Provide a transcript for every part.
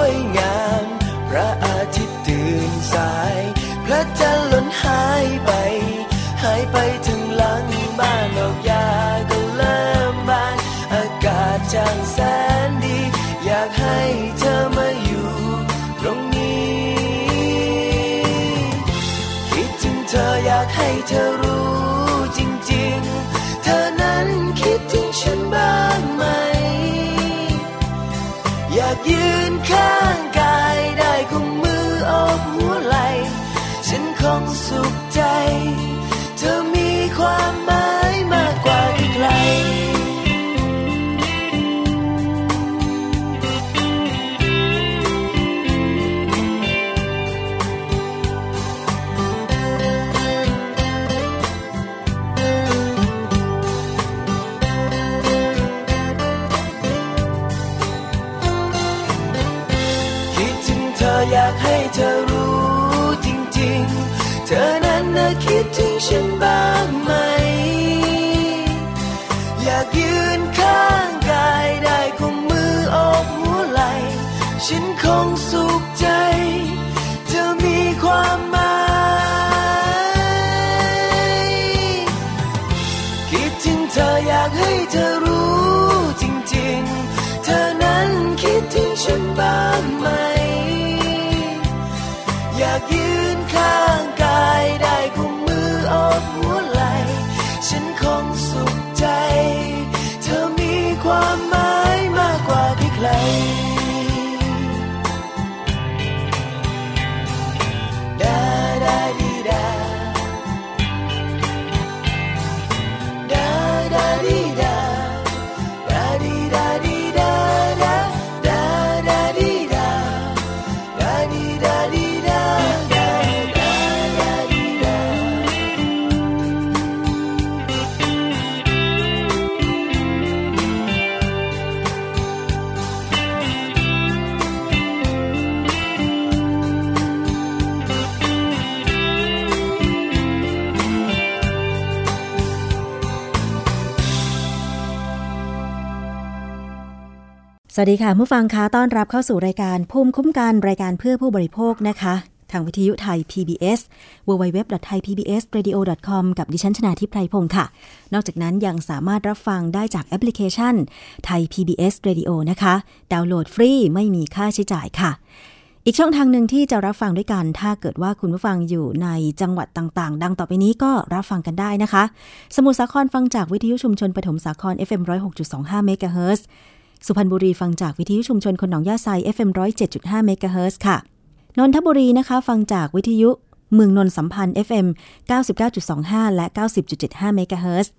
วยงาม พระอาทิตย์ตื่นสาย พระจันทร์หล่นหายไป หายไปถึงหลังบ้านดอกหญ้าก็เริ่มบาน อากาศช่างแสนดี อยากให้เธอมาอยู่ตรงนี้ คิดถึงเธออยากให้เธอรู้ ocean วัสดีค่ะผู้ฟังคะต้อนรับเข้าสู่รายการภูมิคุ้มกันรายการเพื่อผู้บริโภคนะคะ ทางวิทยุไทย PBS www.thaipbsradio.com กับดิฉันชนาทิพไพรพงศ์ค่ะ นอกจากนั้นยังสามารถรับฟังได้จากแอปพลิเคชันไทย PBS Radio นะคะ ดาวน์โหลดฟรีไม่มีค่าใช้จ่ายค่ะ อีกช่องทางหนึ่งที่จะรับฟังด้วยกัน ถ้าเกิดว่าคุณผู้ฟังอยู่ในจังหวัดต่างๆ ดังต่อไปนี้ก็รับฟังกันได้นะคะ สมุทรสาครฟังจากวิทยุชุมชนปฐมสาคร FM 106.25เมกะเฮิรตซ์ สุพรรณบุรีฟังจากวิทยุชุมชนคนหนองยาไซ FM 107.5เมกะเฮิรตซ์ค่ะ นนทบุรีนะคะ ฟังจากวิทยุเมืองนนท์สัมพันธ์ FM 99.25 และ 90.75เมกะเฮิรตซ์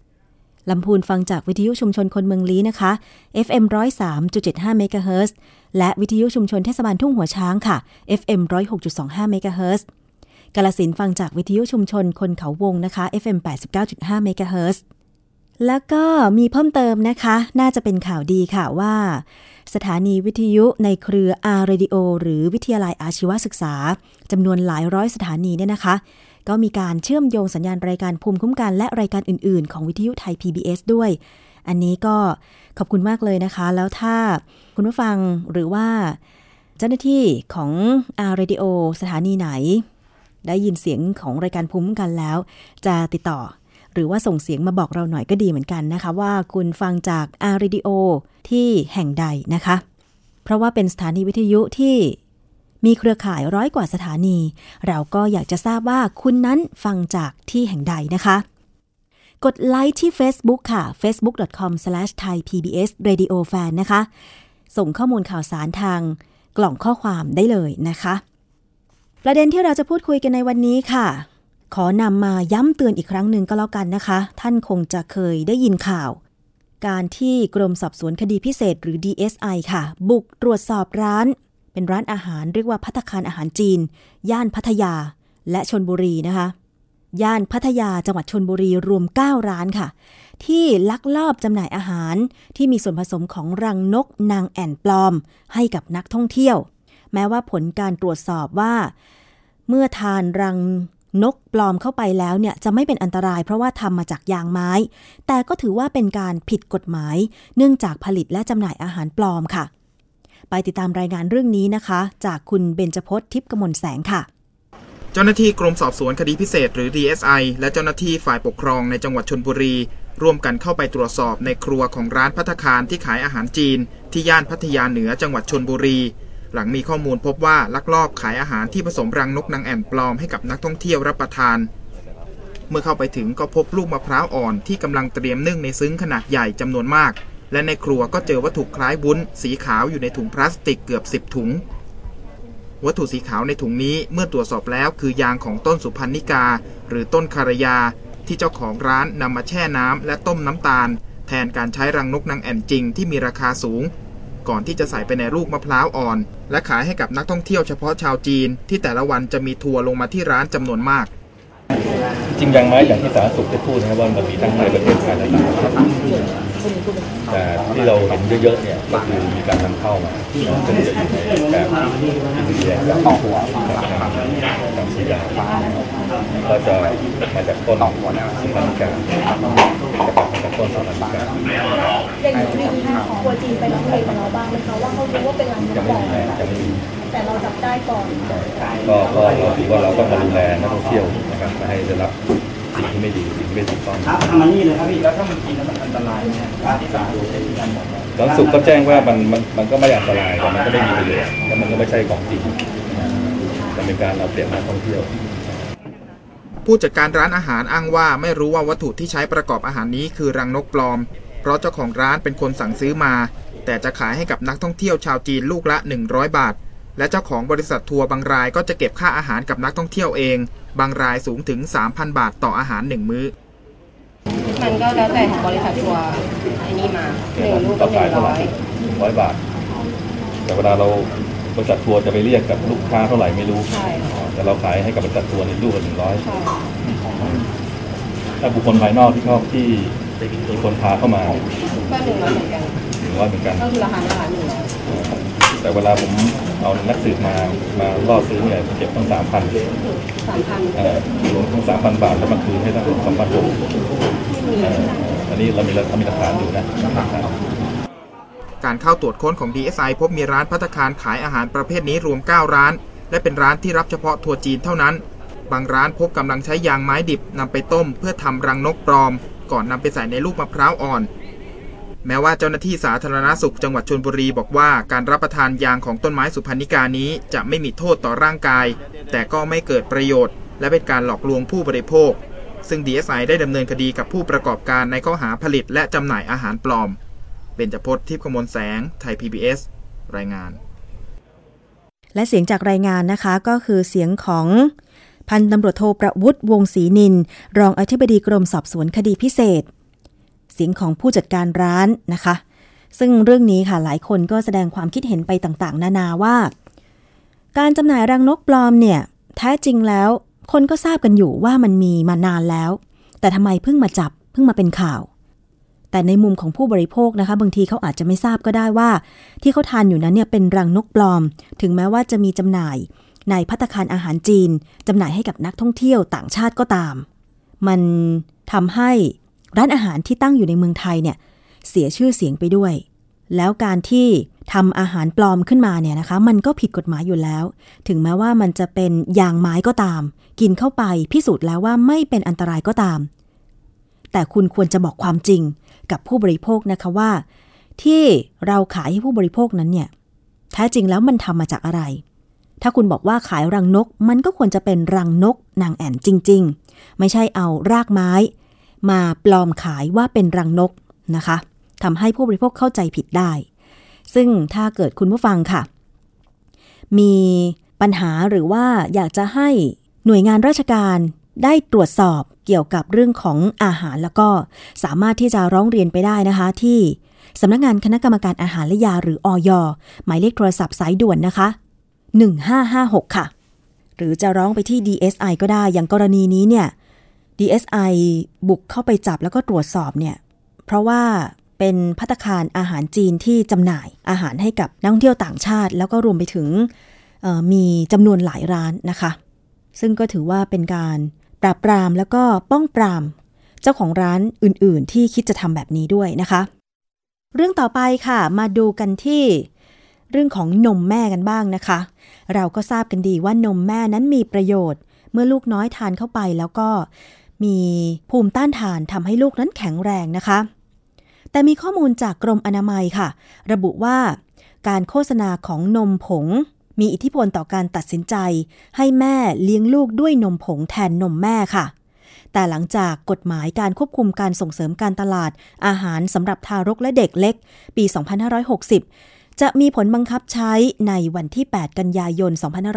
ลำพูนฟังจากวิทยุชุมชนคนเมืองลี้นะคะ FM 103.75เมกะเฮิรตซ์และวิทยุชุมชนเทศบาลทุ่งหัวช้างค่ะ FM 106.25เมกะเฮิรตซ์กาฬสินธุ์ฟังจากวิทยุชุมชนคนเขาวงนะคะ FM 89.5เมกะเฮิร์ แล้วก็มีเพิ่มเติมนะคะ น่าจะเป็นข่าวดีค่ะว่า สถานีวิทยุในเครือ R Radio หรือวิทยาลัยอาชีวศึกษาจำนวนหลายร้อยสถานีเนี่ยนะคะ ก็มีการเชื่อมโยงสัญญาณรายการภูมิคุ้มกันและรายการอื่น ๆ ของวิทยุไทย PBS ด้วย อันนี้ก็ขอบคุณมากเลยนะคะ แล้วถ้าคุณผู้ฟังหรือว่า เจ้าหน้าที่ของ R Radio สถานีไหน ได้ยินเสียงของรายการภูมิคุ้มกันแล้ว จะติดต่อ หรือว่าส่งเสียงมาบอกเราหน่อยก็ดีเหมือนกันนะคะ ว่าคุณฟังจาก R Radio ที่แห่งใดนะคะ เพราะว่าเป็นสถานีวิทยุที่มีเครือข่ายร้อยกว่าสถานี เราก็อยากจะทราบว่าคุณนั้นฟังจากที่แห่งใดนะคะ กดไลค์ที่ Facebook ค่ะ facebook.com/thaipbsradiofan นะคะ ส่งข้อมูลข่าวสารทางกล่องข้อความได้เลยนะคะ ประเด็นที่เราจะพูดคุยกันในวันนี้ค่ะ ขอนำมาย้ำเตือนอีกครั้งหนึ่งก็แล้วกันนะคะ ท่านคงจะเคยได้ยินข่าว การที่กรมสอบสวนคดีพิเศษหรือ DSI ค่ะ บุกตรวจสอบร้าน เป็นร้านอาหารเรียกว่าพัตคารอาหารจีน ย่านพัทยาและชนบุรีนะคะ ย่านพัทยาจังหวัดชนบุรีรวม 9 ร้านค่ะ ที่ลักลอบจำหน่ายอาหารที่มีส่วนผสมของรังนกนางแอ่นปลอม ให้กับนักท่องเที่ยว แม้ว่าผลการตรวจสอบว่า เมื่อทานรัง นกปลอมเข้าไปแล้วเนี่ยจะไม่เป็นอันตรายเพราะว่าทำมาจากยางไม้ แต่ก็ถือว่าเป็นการผิดกฎหมาย เนื่องจากผลิตและจำหน่ายอาหารปลอมค่ะ ไปติดตามรายงานเรื่องนี้นะคะ จากคุณเบญจพจน์ทิพย์กมลแสงค่ะ เจ้าหน้าที่กรมสอบสวนคดีพิเศษหรือ DSI และเจ้าหน้าที่ฝ่ายปกครองในจังหวัดชนบุรี ร่วมกันเข้าไปตรวจสอบในครัวของร้านพัตคารที่ขายอาหารจีน ที่ย่านพัทยาเหนือจังหวัดชนบุรี หลังมีข้อมูลพบว่าลักลอบขายอาหารที่ผสมรังนกนางแอ่นปลอมให้กับนักท่องเที่ยวรับประทาน เมื่อเข้าไปถึงก็พบลูกมะพร้าวอ่อนที่กำลังเตรียมนึ่งในซึ้งขนาดใหญ่จำนวนมาก และในครัวก็เจอวัตถุคล้ายวุ้น สีขาวอยู่ในถุงพลาสติกเกือบ10ถุง วัตถุสีขาวในถุงนี้เมื่อตรวจสอบแล้วคือยางของต้นสุพรรณิกา หรือต้นคารยา ที่เจ้าของร้านนำมาแช่น้ำและต้มน้ำตาล แทนการใช้รังนกนางแอ่นจริงที่มีราคาสูง ก่อนที่จะใส่ไปในลูกมะพร้าวอ่อน และขายให้กับนักท่องเที่ยวเฉพาะชาวจีน ที่แต่ละวันจะมีทัวร์ลงมาที่ร้านจำนวนมาก จริงยังไม้อย่างที่สาธารณสุขได้พูดนะครับว่ามันมีทั้งในประเทศไทยและต่างประเทศ แต่ที่เราเห็นเยอะๆเนี่ยก็คือมีการนำเข้ามาซึ่งจะอยู่ในแบบที่อินเดียกับกับกับซียาก็จะมาจากต้นสุพรรณิกาจะมาจากต้นสุพรรณิกาอย่างนี้มีทัวร์จีนไปร้องเรียนกับเราบ้างไหมคะว่าเขารู้ว่าเป็นรังนยังกไม่ปลอมมียังไม่มีแต่เราจับได้ก่อนก็ก็เราถือว่าเราต้องมาดูแลนักท่องเที่ยวนะครับไม่ให้ได้รับ สิ่งที่ไม่ดีสิ่งที่ไม่ถูกต้องครับทำมานี่เลยครับพี่แล้วถ้ามันกินแล้วมันอันตรายเนี่ยการที่สาธารณสุขได้มีการบอกว่าสาธารณสุขก็แจ้งว่ามันมันมันก็ไม่อันตรายแต่มันก็ไม่มีประโยชน์และมันก็ไม่ใช่ของจริงมันเป็นการเอาเปรียบนักท่องเที่ยว ผู้จัดการร้านอาหารอ้างว่าไม่รู้ว่าวัตถุที่ใช้ประกอบอาหารนี้คือรังนกปลอม เพราะเจ้าของร้านเป็นคนสั่งซื้อมา แต่จะขายให้กับนักท่องเที่ยวชาวจีนลูกละ 100 บาท และเจ้าของบริษัททัวร์บางรายก็จะเก็บค่าอาหารกับนักท่องเที่ยวเอง บางรายสูงถึง 3,000 บาทต่ออาหารหนึ่งมื้อ มันก็แล้วแต่ของบริษัททัวร์ไอ้นี่มาหนึ่งลูกก็เราหขายนึ่งเท่าไหร้ร่อยร้อยบาท แต่เวลาเราบริษัททัวร์จะไปเรียกกับลูกค้าเท่าไหร่ไม่รู้ ใช่ค่ะแต่เราขายให้กับบริษัททัวร์ในลูกละหนึ่งร้อยใช่ถ้าบุคคลภายนอกที่เข้าที่มีคนพาเข้ามาก็หนึ่งร้อยเหมือนกันหนึ่งร้อยเหมือนกันก็คือราคาหน้าร้านหนึ่งร้อย แต่เวลาผมเอานักสืบมามาล่อซื้อเนี่ยผมเก็บตั้งสามพันสามพันเอ่อรวมทั้งสามพันบาทแล้วมาคืนให้ทั้งสองพันหกอันนี้เรามีเรามีหลักฐานอยู่นะการเข้าตรวจค้นของ DSI พบมีร้านพัตตาคารขายอาหารประเภทนี้รวม 9 ร้าน และเป็นร้านที่รับเฉพาะทัวร์จีนเท่านั้น บางร้านพบกำลังใช้ยางไม้ดิบนำไปต้ม เพื่อทำรังนกปลอม ก่อนนำไปใส่ในลูกมะพร้าวอ่อน แม้ว่าเจ้าหน้าที่สาธารณสุขจังหวัดชลบุรีบอกว่าการรับประทานยางของต้นไม้สุพรรณิกานี้จะไม่มีโทษต่อร่างกาย แต่ก็ไม่เกิดประโยชน์ และเป็นการหลอกลวงผู้บริโภค ซึ่ง DSI ได้ดำเนินคดีกับผู้ประกอบการในข้อหาผลิตและจำหน่ายอาหารปลอมเบญจพจน์ทิพย์กมลแสง ไทย PBS รายงาน และเสียงจากรายงานนะคะก็คือเสียงของพันตำรวจโทประวุฒิวงศรีนิน รองอธิบดีกรมสอบสวนคดีพิเศษ เสียงของผู้จัดการร้านนะคะ ซึ่งเรื่องนี้ค่ะหลายคนก็แสดงความคิดเห็นไปต่างๆ นานาว่า การจำหน่ายรังนกปลอมเนี่ยแท้จริงแล้วคนก็ทราบกันอยู่ว่ามันมีมานานแล้ว แต่ทำไมเพิ่งมาจับเพิ่งมาเป็นข่าว แต่ในมุมของผู้บริโภคนะคะ บางทีเขาอาจจะไม่ทราบก็ได้ว่า ที่เขาทานอยู่นั้นเนี่ยเป็นรังนกปลอม ถึงแม้ว่าจะมีจำหน่ายในพัตคารอาหารจีนจำหน่ายให้กับนักท่องเที่ยวต่างชาติก็ตาม มันทำให้ ร้านอาหารที่ตั้งอยู่ในเมืองไทยเนี่ยเสียชื่อเสียงไปด้วย แล้วการที่ทำอาหารปลอมขึ้นมาเนี่ยนะคะ มันก็ผิดกฎหมายอยู่แล้ว ถึงแม้ว่ามันจะเป็นยางไม้ก็ตาม กินเข้าไปพิสูจน์แล้วว่าไม่เป็นอันตรายก็ตาม แต่คุณควรจะบอกความจริงกับผู้บริโภคนะคะว่า ที่เราขายให้ผู้บริโภคนั้นเนี่ยแท้จริงแล้วมันทำมาจากอะไร ถ้าคุณบอกว่าขายรังนก มันก็ควรจะเป็นรังนกนางแอ่นจริง ๆ ไม่ใช่เอารากไม้ มาปลอมขายว่าเป็นรังนกนะคะทำให้ผู้บริโภคเข้าใจผิดได้ ซึ่งถ้าเกิดคุณผู้ฟังค่ะ มีปัญหาหรือว่าอยากจะให้หน่วยงานราชการได้ตรวจสอบเกี่ยวกับเรื่องของอาหารแล้วก็สามารถที่จะร้องเรียนไปได้นะคะ ที่สำนักงานคณะกรรมการอาหารและยาหรืออยหมายเลขโทรศัพท์สายด่วนนะคะ 1556 ค่ะ หรือจะร้องไปที่ DSI ก็ได้อย่างกรณีนี้เนี่ย DSI บุกเข้าไปจับแล้วก็ตรวจสอบเนี่ย เพราะว่าเป็นพัตคารอาหารจีนที่จำหน่ายอาหารให้กับนักท่องเที่ยวต่างชาติ แล้วก็รวมไปถึงมีจำนวนหลายร้านนะคะ ซึ่งก็ถือว่าเป็นการปราบปรามแล้วก็ป้องปราม เจ้าของร้านอื่น ๆ ที่คิดจะทำแบบนี้ด้วยนะคะ เรื่องต่อไปค่ะ มาดูกันที่เรื่องของนมแม่กันบ้างนะคะ เราก็ทราบกันดีว่านมแม่นั้นมีประโยชน์ เมื่อลูกน้อยทานเข้าไปแล้วก็ มีภูมิต้านทานทำให้ลูกนั้นแข็งแรงนะคะ แต่มีข้อมูลจากกรมอนามัยค่ะ ระบุว่า การโฆษณาของนมผง มีอิทธิพลต่อการตัดสินใจ ให้แม่เลี้ยงลูกด้วยนมผงแทนนมแม่ค่ะแต่หลังจากกฎหมายการควบคุมการส่งเสริมการตลาด อาหารสำหรับทารกและเด็กเล็ก ปี 2560 จะมีผลบังคับใช้ในวันที่ 8 กันยายน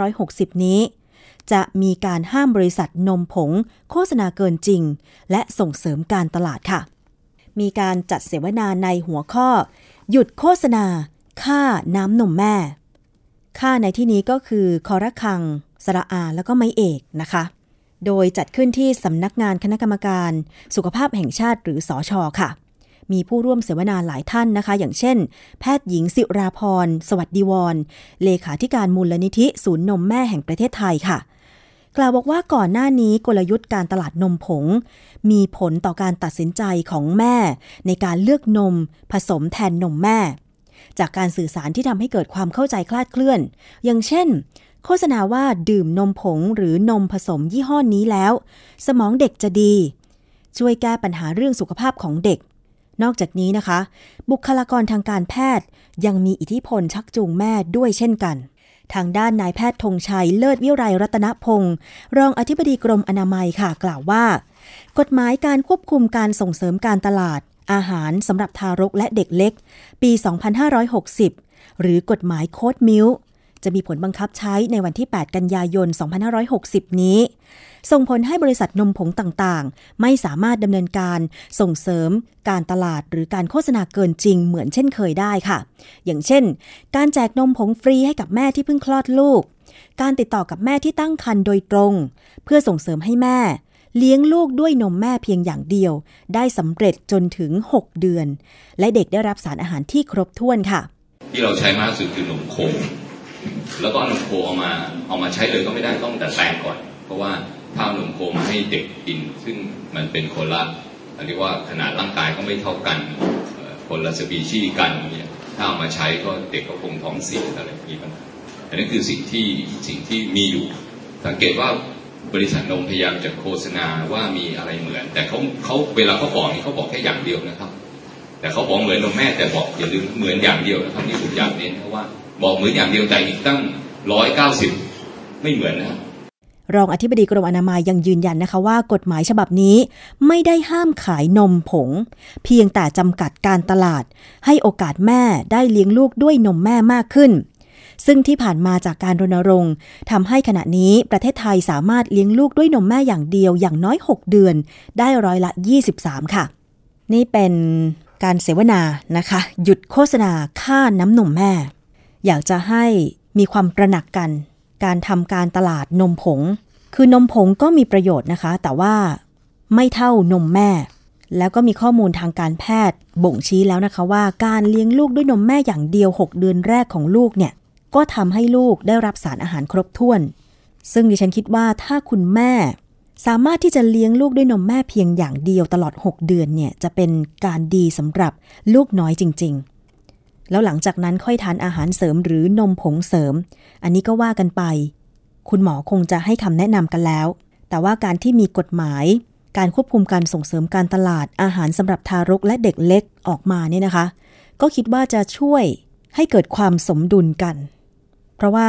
2560 นี้ จะมีการห้ามบริษัทนมผง โฆษณาเกินจริง และส่งเสริมการตลาดค่ะ มีการจัดเสวนาในหัวข้อ หยุดโฆษณา ค่าน้ำนมแม่ ค่าในที่นี้ก็คือคอระคัง สระอาแล้วก็ไม้เอกนะคะ โดยจัดขึ้นที่สำนักงานคณะกรรมการ สุขภาพแห่งชาติหรือสอชอค่ะ มีผู้ร่วมเสวนาหลายท่านนะคะ อย่างเช่น แพทย์หญิงสิราพร สวัสดีวร เลขาธิการมูลนิธิ ศูนย์นมแม่แห่งประเทศไทยค่ะ กล่าวบอกว่าก่อนหน้านี้กลยุทธ์การตลาดนมผง มีผลต่อการตัดสินใจของแม่ ในการเลือกนม ผสมแทนนมแม่ จากการสื่อสารที่ทำให้เกิดความเข้าใจคลาดเคลื่อน อย่างเช่นโฆษณาว่าดื่มนมผงหรือนมผสมยี่ห้อนนี้แล้ว สมองเด็กจะดี ช่วยแก้ปัญหาเรื่องสุขภาพของเด็ก นอกจากนี้นะคะ บุคลากรทางการแพทย์ยังมีอิทธิพลชักจูงแม่ด้วยเช่นกัน ทางด้านนายแพทย์ธงชัยเลิศวิไรรัตนพงศ์รองอธิบดีกรมอนามัยค่ะกล่าวว่า กฎหมายการควบคุมการส่งเสริมการตลาด อาหารสำหรับทารกและเด็กเล็ก ปี 2560 หรือกฎหมายโค้ดมิลจะมีผลบังคับใช้ในวันที่ 8 กันยายน 2560 นี้ ส่งผลให้บริษัทนมผงต่างๆ ไม่สามารถดำเนินการส่งเสริมการตลาดหรือการโฆษณาเกินจริงเหมือนเช่นเคยได้ค่ะ อย่างเช่น การแจกนมผงฟรีให้กับแม่ที่เพิ่งคลอดลูก การติดต่อกับแม่ที่ตั้งครรภ์โดยตรง เพื่อส่งเสริมให้แม่ เลี้ยงลูกด้วยนมแม่เพียงอย่างเดียว ได้สำเร็จจนถึง 6 เดือน และเด็กได้รับสารอาหารที่ครบถ้วนค่ะ ที่เราใช้มากสุดคือนมโคแล้วก็นมโคเอามาเอามาใช้เลยก็ไม่ได้ต้องแต่แปลงก่อน เพราะว่า ถ้าเอานมโคมาให้เด็กกิน ซึ่งมันเป็นคนละเรียกว่าขนาดร่างกายก็ไม่เท่ากันคนละสปีชีส์กันเนี่ยถ้าเอามาใช้ก็เด็กก็คงท้องเสียอะไรมีปัญหาอันนี้คือสิ่งที่สิ่งที่มีอยู่ สังเกตว่าบริษัทนมพยายามจะโฆษณาว่ามีอะไรเหมือน แต่เขาเขาเวลาเขาบอกนี่เขาบอกแค่อย่างเดียวนะครับ แต่เขาบอกเหมือนนมแม่แต่บอกอย่าลืมเหมือนอย่างเดียวนะครับนี่ผมอยากเน้นเพราะว่า บอกเหมือนอย่างเดียวแต่อีกตั้งร้อยเก้าสิบไม่เหมือนนะครับ รองอธิบดีกรมอนามัยยังยืนยันนะคะว่ากฎหมายฉบับนี้ ไม่ได้ห้ามขายนมผง เพียงแต่จำกัดการตลาด ให้โอกาสแม่ได้เลี้ยงลูกด้วยนมแม่มากขึ้น ซึ่งที่ผ่านมาจากการรณรงค์ทำให้ขณะนี้ประเทศไทยสามารถเลี้ยงลูกด้วยนมแม่อย่างเดียวอย่างน้อย 6 เดือน ได้ร้อยละ 23 ค่ะ นี่เป็นการเสวนานะคะ หยุดโฆษณาค่าน้ำนมแม่ อยากจะให้มีความตระหนักกัน การทำการตลาดนมผง คือนมผงก็มีประโยชน์นะคะ แต่ว่าไม่เท่านมแม่ แล้วก็มีข้อมูลทางการแพทย์บ่งชี้แล้วนะคะว่าการเลี้ยงลูกด้วยนมแม่อย่างเดียว 6 เดือนแรกของลูกเนี่ย ก็ทำให้ลูกได้รับสารอาหารครบถ้วน ซึ่งดิฉันคิดว่าถ้าคุณแม่ สามารถที่จะเลี้ยงลูกด้วยนมแม่เพียงอย่างเดียวตลอด 6 เดือนเนี่ยจะเป็นการดีสำหรับลูกน้อยจริง ๆ แล้วหลังจากนั้นค่อยทานอาหารเสริมหรือนมผงเสริม อันนี้ก็ว่ากันไป คุณหมอคงจะให้คำแนะนำกันแล้ว แต่ว่าการที่มีกฎหมาย การควบคุมการส่งเสริมการตลาดอาหารสำหรับทารกและเด็กเล็กออกมาเนี่ยนะคะ ก็คิดว่าจะช่วยให้เกิดความสมดุลกัน เพราะว่า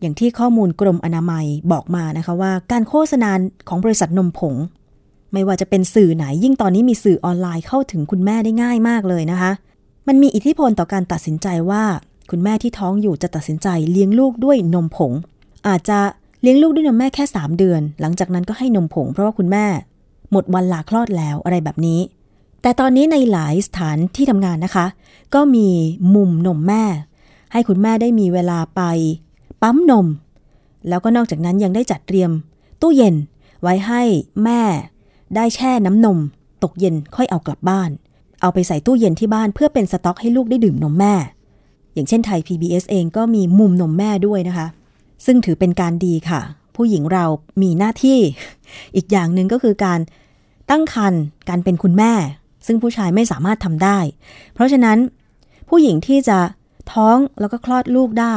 อย่างที่ข้อมูลกรมอนามัยบอกมานะคะว่า การโฆษณาของบริษัทนมผง ไม่ว่าจะเป็นสื่อไหนยิ่งตอนนี้มีสื่อออนไลน์เข้าถึงคุณแม่ได้ง่ายมากเลยนะคะ มันมีอิทธิพลต่อการตัดสินใจว่า คุณแม่ที่ท้องอยู่จะตัดสินใจเลี้ยงลูกด้วยนมผง อาจจะเลี้ยงลูกด้วยนมแม่แค่ 3 เดือน หลังจากนั้นก็ให้นมผงเพราะว่าคุณแม่ หมดวันลาคลอดแล้วอะไรแบบนี้ แต่ตอนนี้ในหลายสถานที่ทำงานนะคะ ก็มีมุมนมแม่ ให้คุณแม่ได้มีเวลาไป ปั๊มนม แล้วก็นอกจากนั้นยังได้จัดเตรียม ตู้เย็นไว้ให้แม่ ได้แช่น้ำนม ตกเย็นค่อยเอากลับบ้าน เอาไปใส่ตู้เย็นที่บ้านเพื่อเป็นสต็อกให้ลูกได้ดื่มนมแม่ อย่างเช่นไทย PBS เองก็มีมุมนมแม่ด้วยนะคะ ซึ่งถือเป็นการดีค่ะ ผู้หญิงเรามีหน้าที่ อีกอย่างหนึ่งก็คือการตั้งครรภ์การเป็นคุณแม่ ซึ่งผู้ชายไม่สามารถทำได้ เพราะฉะนั้น ผู้หญิงที่จะท้องแล้วก็คลอดลูกได้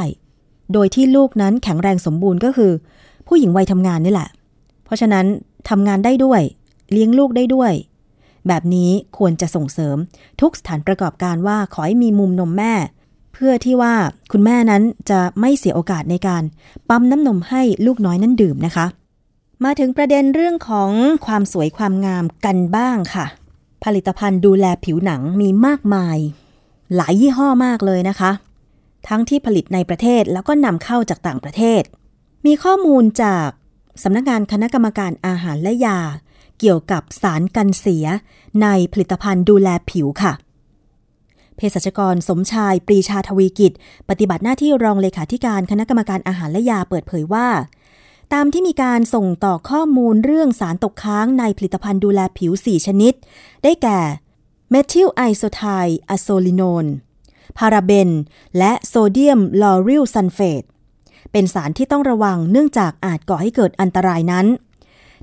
โดยที่ลูกนั้นแข็งแรงสมบูรณ์ก็คือ ผู้หญิงวัยทำงานนี่แหละ เพราะฉะนั้นทำงานได้ด้วย เลี้ยงลูกได้ด้วย แบบนี้ควรจะส่งเสริมทุกสถานประกอบการว่าขอให้มีมุมนมแม่ เพื่อที่ว่าคุณแม่นั้นจะไม่เสียโอกาสในการปั๊มน้ำนมให้ลูกน้อยนั้นดื่มนะคะ มาถึงประเด็นเรื่องของความสวยความงามกันบ้างค่ะ ผลิตภัณฑ์ดูแลผิวหนังมีมากมาย หลายยี่ห้อมากเลยนะคะ ทั้งที่ผลิตในประเทศแล้วก็นำเข้าจากต่างประเทศ มีข้อมูลจากสำนักงานคณะกรรมการอาหารและยา เกี่ยวกับสารกันเสีย ในผลิตภัณฑ์ดูแลผิวค่ะ เภสัชกรสมชายปรีชาทวีกิจ ปฏิบัติหน้าที่รองเลขาธิการคณะกรรมการอาหารและยาเปิดเผยว่า ตามที่มีการส่งต่อข้อมูลเรื่องสารตกค้างในผลิตภัณฑ์ดูแลผิว 4 ชนิด ได้แก่เมทิลไอโซไทอะโซลิโนนพาราเบน และโซเดียมลอริลซัลเฟตเป็นสารที่ต้องระวังเนื่องจากอาจก่อให้เกิดอันตรายนั้น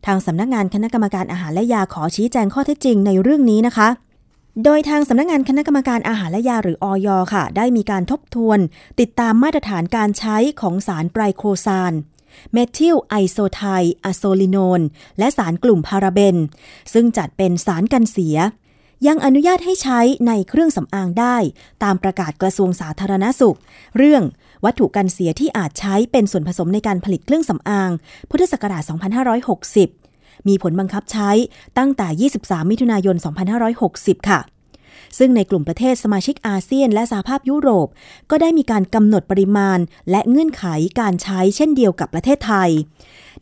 ทางสำนักงานคณะกรรมการอาหารและยาขอชี้แจงข้อเท็จจริงในเรื่องนี้นะคะ โดยทางสำนักงานคณะกรรมการอาหารและยาหรืออย.ค่ะ ได้มีการทบทวน ติดตามมาตรฐานการใช้ของสารไตรโคซานเมทิลไอโซไทอะโซลิโนนและสารกลุ่มพาราเบน ซึ่งจัดเป็นสารกันเสีย ยังอนุญาตให้ใช้ในเครื่องสำอางได้ ตามประกาศกระทรวงสาธารณสุข เรื่อง วัตถุกันเสียที่อาจใช้เป็นส่วนผสมในการผลิตเครื่องสำอาง พุทธศักราช 2560 มีผลบังคับใช้ตั้งแต่ 23 มิถุนายน 2560 ค่ะ ซึ่งในกลุ่มประเทศสมาชิกอาเซียน และสหภาพยุโรป ก็ได้มีการกำหนดปริมาณ และเงื่อนไขการใช้เช่นเดียวกับประเทศไทย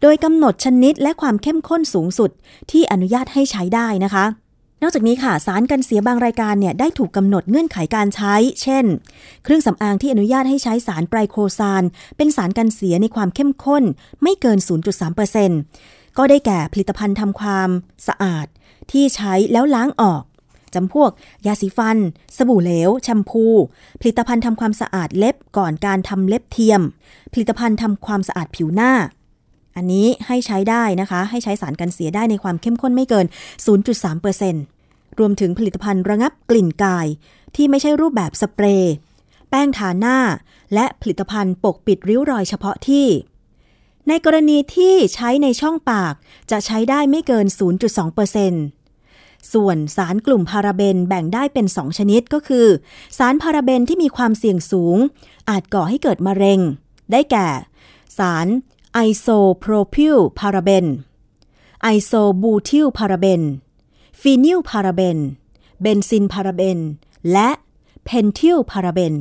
โดยกำหนดชนิดและความเข้มข้นสูงสุดที่อนุญาตให้ใช้ได้นะคะ นอกจากนี้ค่ะสารกันเสียบางรายการเนี่ยได้ถูกกำหนดเงื่อนไขการใช้ เช่น เครื่องสำอางที่อนุญาตให้ใช้สารไตรโคซานเป็นสารกันเสียในความเข้มข้นไม่เกิน 0.3%ก็ได้แก่ผลิตภัณฑ์ทำความสะอาดที่ใช้แล้วล้างออกจำพวก ยาสีฟัน สบู่เหลว แชมพู ผลิตภัณฑ์ทำความสะอาดเล็บก่อนการทำเล็บเทียม ผลิตภัณฑ์ทำความสะอาดผิวหน้า อันนี้ให้ใช้ได้นะคะ ให้ใช้สารกันเสียได้ในความเข้มข้นไม่เกิน 0.3%รวมถึงผลิตภัณฑ์ระงับกลิ่นกาย ที่ไม่ใช่รูปแบบสเปรย์แป้งทาหน้า และผลิตภัณฑ์ปกปิดริ้วรอยเฉพาะที่ ในกรณีที่ใช้ในช่องปากจะใช้ได้ไม่เกิน 0.2%ส่วนสารกลุ่มพาราเบนแบ่งได้เป็น 2 ชนิดก็คือ สารพาราเบนที่มีความเสี่ยงสูง อาจก่อให้เกิดมะเร็ง ได้แก่ สาร ไอโซโพรพิลพาราเบน ไอโซบูทิลพาราเบน ฟีนิลพาราเบน เบนซิลพาราเบน และเพนทิลพาราเบน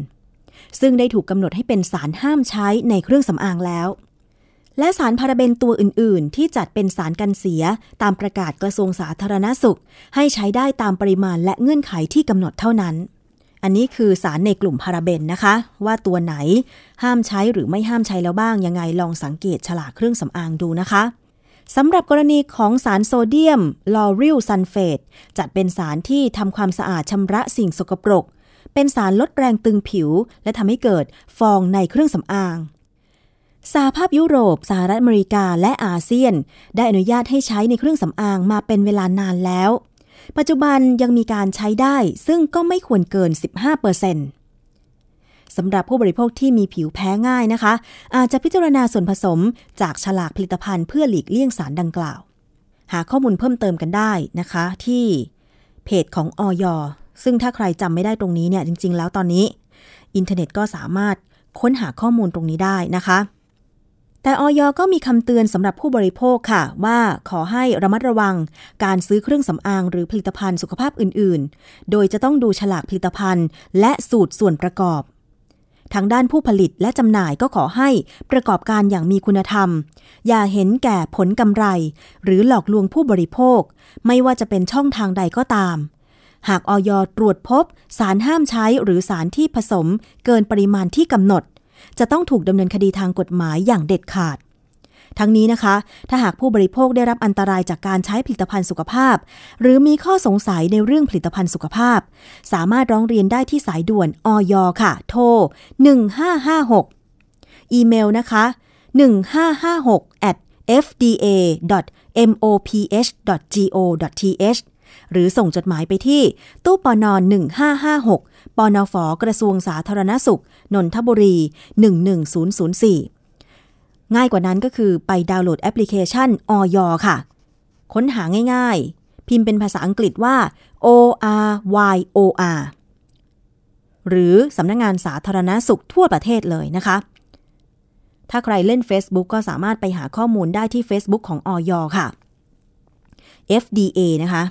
ซึ่งได้ถูกกำหนดให้เป็นสารห้ามใช้ในเครื่องสำอางแล้ว และสารพาราเบนตัวอื่น ๆ ที่จัดเป็นสารกันเสียตามประกาศกระทรวงสาธารณสุข ให้ใช้ได้ตามปริมาณและเงื่อนไขที่กำหนดเท่านั้น อันนี้คือสารในกลุ่มพาราเบนนะคะ ว่าตัวไหนห้ามใช้หรือไม่ห้ามใช้แล้วบ้าง ยังไงลองสังเกตฉลากเครื่องสำอางดูนะคะสำหรับกรณีของสารโซเดียมลอริลซัลเฟตจัดเป็นสารที่ทำความสะอาดชำระสิ่งสกปรก เป็นสารลดแรงตึงผิว และทำให้เกิดฟองในเครื่องสำอางสหภาพยุโรป สหรัฐอเมริกาและอาเซียน ได้อนุญาตให้ใช้ในเครื่องสำอางมาเป็นเวลานานแล้ว ปัจจุบันยังมีการใช้ได้ซึ่งก็ไม่ควรเกิน 15%สำหรับผู้บริโภคที่มีผิวแพ้ง่ายนะคะ อาจจะพิจารณาส่วนผสมจากฉลากผลิตภัณฑ์เพื่อหลีกเลี่ยงสารดังกล่าว หาข้อมูลเพิ่มเติมกันได้นะคะ ที่เพจของออยซึ่งถ้าใครจำไม่ได้ตรงนี้เนี่ยจริง ๆ แล้วตอนนี้ อินเทอร์เน็ตก็สามารถค้นหาข้อมูลตรงนี้ได้นะคะ แต่ออยก็มีคำเตือนสำหรับผู้บริโภคค่ะ ว่าขอให้ระมัดระวังการซื้อเครื่องสำอางหรือผลิตภัณฑ์สุขภาพอื่น ๆ โดยจะต้องดูฉลากผลิตภัณฑ์ และสูตรส่วนประกอบทางด้านผู้ผลิตและจำหน่ายก็ขอให้ประกอบการอย่างมีคุณธรรม อย่าเห็นแก่ผลกำไร หรือหลอกลวงผู้บริโภค ไม่ว่าจะเป็นช่องทางใดก็ตาม หากออยตรวจพบ สารห้ามใช้หรือสารที่ผสม เกินปริมาณที่กำหนด จะต้องถูกดำเนินคดีทางกฎหมายอย่างเด็ดขาด ทั้งนี้นะคะ ถ้าหากผู้บริโภคได้รับอันตรายจากการใช้ผลิตภัณฑ์สุขภาพ หรือมีข้อสงสัยในเรื่องผลิตภัณฑ์สุขภาพ สามารถร้องเรียนได้ที่สายด่วนอยค่ะ โทร 1556 อีเมลนะคะ 1556 at fda moph.go.th หรือส่งจดหมายไปที่ตู้ปอนอน1556 ปอนอฝกระทรวงสาธารณสุข นนทบุรี 11004 ง่ายกว่านั้นก็คือไปดาวน์โหลดแอปพลิเคชันออยค่ะ ค้นหาง่ายๆ พิมพ์เป็นภาษาอังกฤษว่า O R Y O R หรือสำนักงงานสาธารณสุขทั่วประเทศเลยนะคะ ถ้าใครเล่น Facebook ก็สามารถไปหาข้อมูลได้ที่ Facebook ของออยค่ะ FDA นะคะ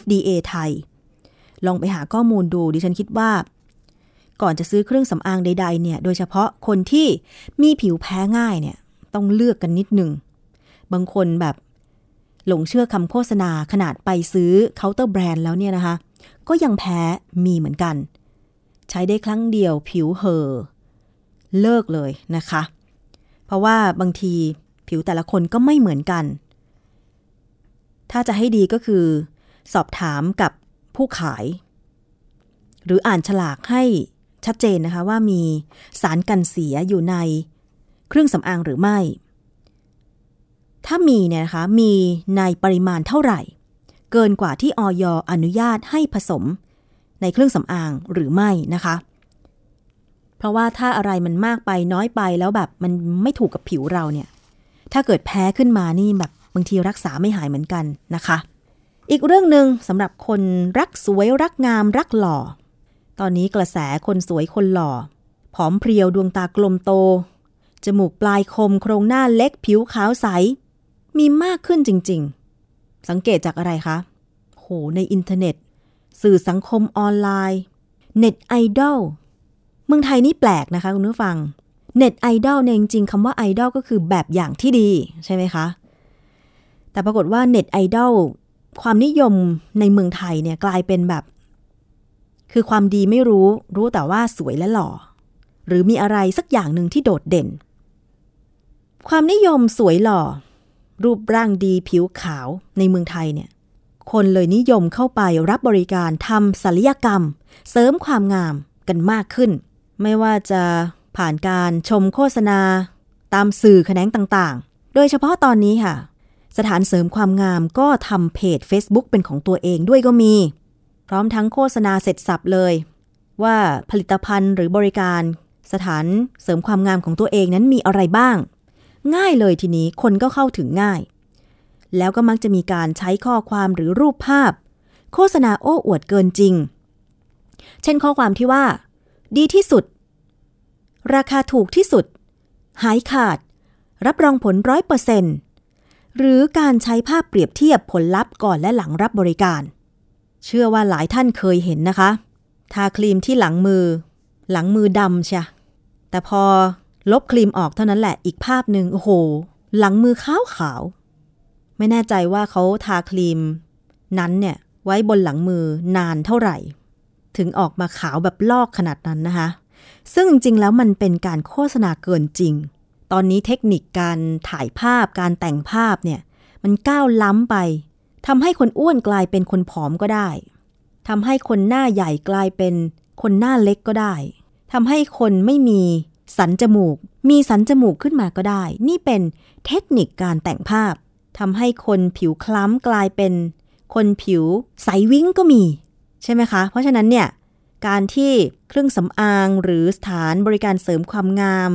FDA ไทย ลองไปหาข้อมูลดูดิฉันคิดว่า ก่อนจะซื้อเครื่องสำอางใดๆเนี่ย โดยเฉพาะคนที่มีผิวแพ้ง่ายเนี่ย ต้องเลือกกันนิดหนึ่ง บางคนแบบหลงเชื่อคำโฆษณาขนาดไปซื้อเคาน์เตอร์แบรนด์แล้วเนี่ยนะคะ ก็ยังแพ้มีเหมือนกัน ใช้ได้ครั้งเดียวผิวเห่อเลิกเลยนะคะ เพราะว่าบางทีผิวแต่ละคนก็ไม่เหมือนกัน ถ้าจะให้ดีก็คือ สอบถามกับผู้ขาย หรืออ่านฉลากให้ ชัดเจนนะคะว่ามีสารกันเสียอยู่ในเครื่องสำอางหรือไม่ ถ้ามีเนี่ยนะคะมีในปริมาณเท่าไหร่ เกินกว่าที่ออยอนุญาตให้ผสม ในเครื่องสำอางหรือไม่นะคะ เพราะว่าถ้าอะไรมันมากไปน้อยไปแล้วแบบมันไม่ถูกกับผิวเราเนี่ย ถ้าเกิดแพ้ขึ้นมานี่แบบบางทีรักษาไม่หายเหมือนกันนะคะ อีกเรื่องหนึ่งสำหรับคนรักสวยรักงามรักหล่อ ตอนนี้กระแสคนสวยคนหล่อ ผอมเพรียวดวงตากลมโต จมูกปลายคมโครงหน้าเล็กผิวขาวใส มีมากขึ้นจริง ๆ สังเกตจากอะไรคะ โห ในอินเทอร์เน็ต สื่อสังคมออนไลน์ เน็ตไอดอล เมืองไทยนี่แปลกนะคะคุณผู้ฟัง เน็ตไอดอลเนี่ยจริงๆคำว่าไอดอลก็คือแบบอย่างที่ดีใช่ไหมคะ แต่ปรากฏว่าเน็ตไอดอลความนิยมในเมืองไทยเนี่ยกลายเป็นแบบ คือความดีไม่รู้ รู้แต่ว่าสวยและหล่อ หรือมีอะไรสักอย่างหนึ่งที่โดดเด่น ความนิยมสวยหล่อ รูปร่างดีผิวขาวในเมืองไทยเนี่ย คนเลยนิยมเข้าไปรับบริการทำศัลยกรรม เสริมความงามกันมากขึ้น ไม่ว่าจะผ่านการชมโฆษณา ตามสื่อแขนงต่างๆ โดยเฉพาะตอนนี้ค่ะ สถานเสริมความงามก็ทำเพจ Facebook เป็นของตัวเองด้วยก็มี พร้อมทั้งโฆษณาเสร็จสับเลย ว่าผลิตภัณฑ์หรือบริการ สถานเสริมความงามของตัวเองนั้นมีอะไรบ้าง ง่ายเลยทีนี้คนก็เข้าถึงง่าย แล้วก็มักจะมีการใช้ข้อความหรือรูปภาพ โฆษณาโอ้อวดเกินจริง เช่นข้อความที่ว่า ดีที่สุด ราคาถูกที่สุด หายขาด รับรองผลร้อยเปอร์เซ็นต์หรือการใช้ภาพเปรียบเทียบผลลัพธ์ก่อนและหลังรับบริการ เชื่อว่าหลายท่านเคยเห็นนะคะ ทาครีมที่หลังมือ หลังมือดำใช่แต่พอลบครีมออกเท่านั้นแหละอีกภาพหนึ่งโอ้โห หลังมือขาวขาว ไม่แน่ใจว่าเขาทาครีม นั้นเนี่ยไว้บนหลังมือนานเท่าไหร่ ถึงออกมาขาวแบบลอกขนาดนั้นนะคะ ซึ่งจริงๆแล้วมันเป็นการโฆษณาเกินจริง ตอนนี้เทคนิคการถ่ายภาพการแต่งภาพเนี่ยมันก้าวล้ำไป ทำให้คนอ้วนกลายเป็นคนผอมก็ได้ทำให้คนหน้าใหญ่กลายเป็นคนหน้าเล็กก็ได้ทำให้คนไม่มีสันจมูก มีสันจมูกขึ้นมาก็ได้ นี่เป็นเทคนิคการแต่งภาพทำให้คนผิวคล้ำกลายเป็น คนผิวใสวิ้งก็มี ใช่ไหมคะ เพราะฉะนั้นเนี่ยการที่เครื่องสำอางหรือสถานบริการเสริมความงาม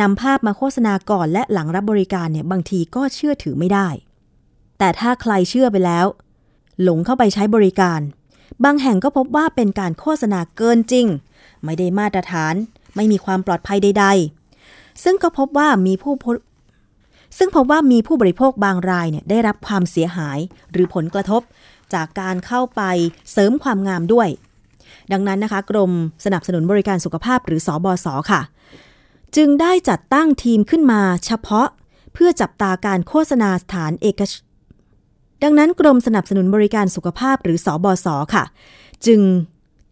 นำภาพมาโฆษณาก่อนและหลังรับบริการเนี่ยบางทีก็เชื่อถือไม่ได้ แต่ถ้าใครเชื่อไปแล้ว หลงเข้าไปใช้บริการ บางแห่งก็พบว่าเป็นการโฆษณาเกินจริง ไม่ได้มาตรฐาน ไม่มีความปลอดภัยใด ๆ ซึ่งก็พบว่ามีผู้ซึ่งพบว่ามีผู้บริโภคบางรายเนี่ยได้รับความเสียหายหรือผลกระทบ จากการเข้าไปเสริมความงามด้วย ดังนั้นนะคะ กรมสนับสนุนบริการสุขภาพหรือสอบศค่ะ จึงได้จัดตั้งทีมขึ้นมาเฉพาะ เพื่อจับตาการโฆษณาสถานเอกช ดังนั้นกรมสนับสนุนบริการสุขภาพหรือสอบศค่ะ จึง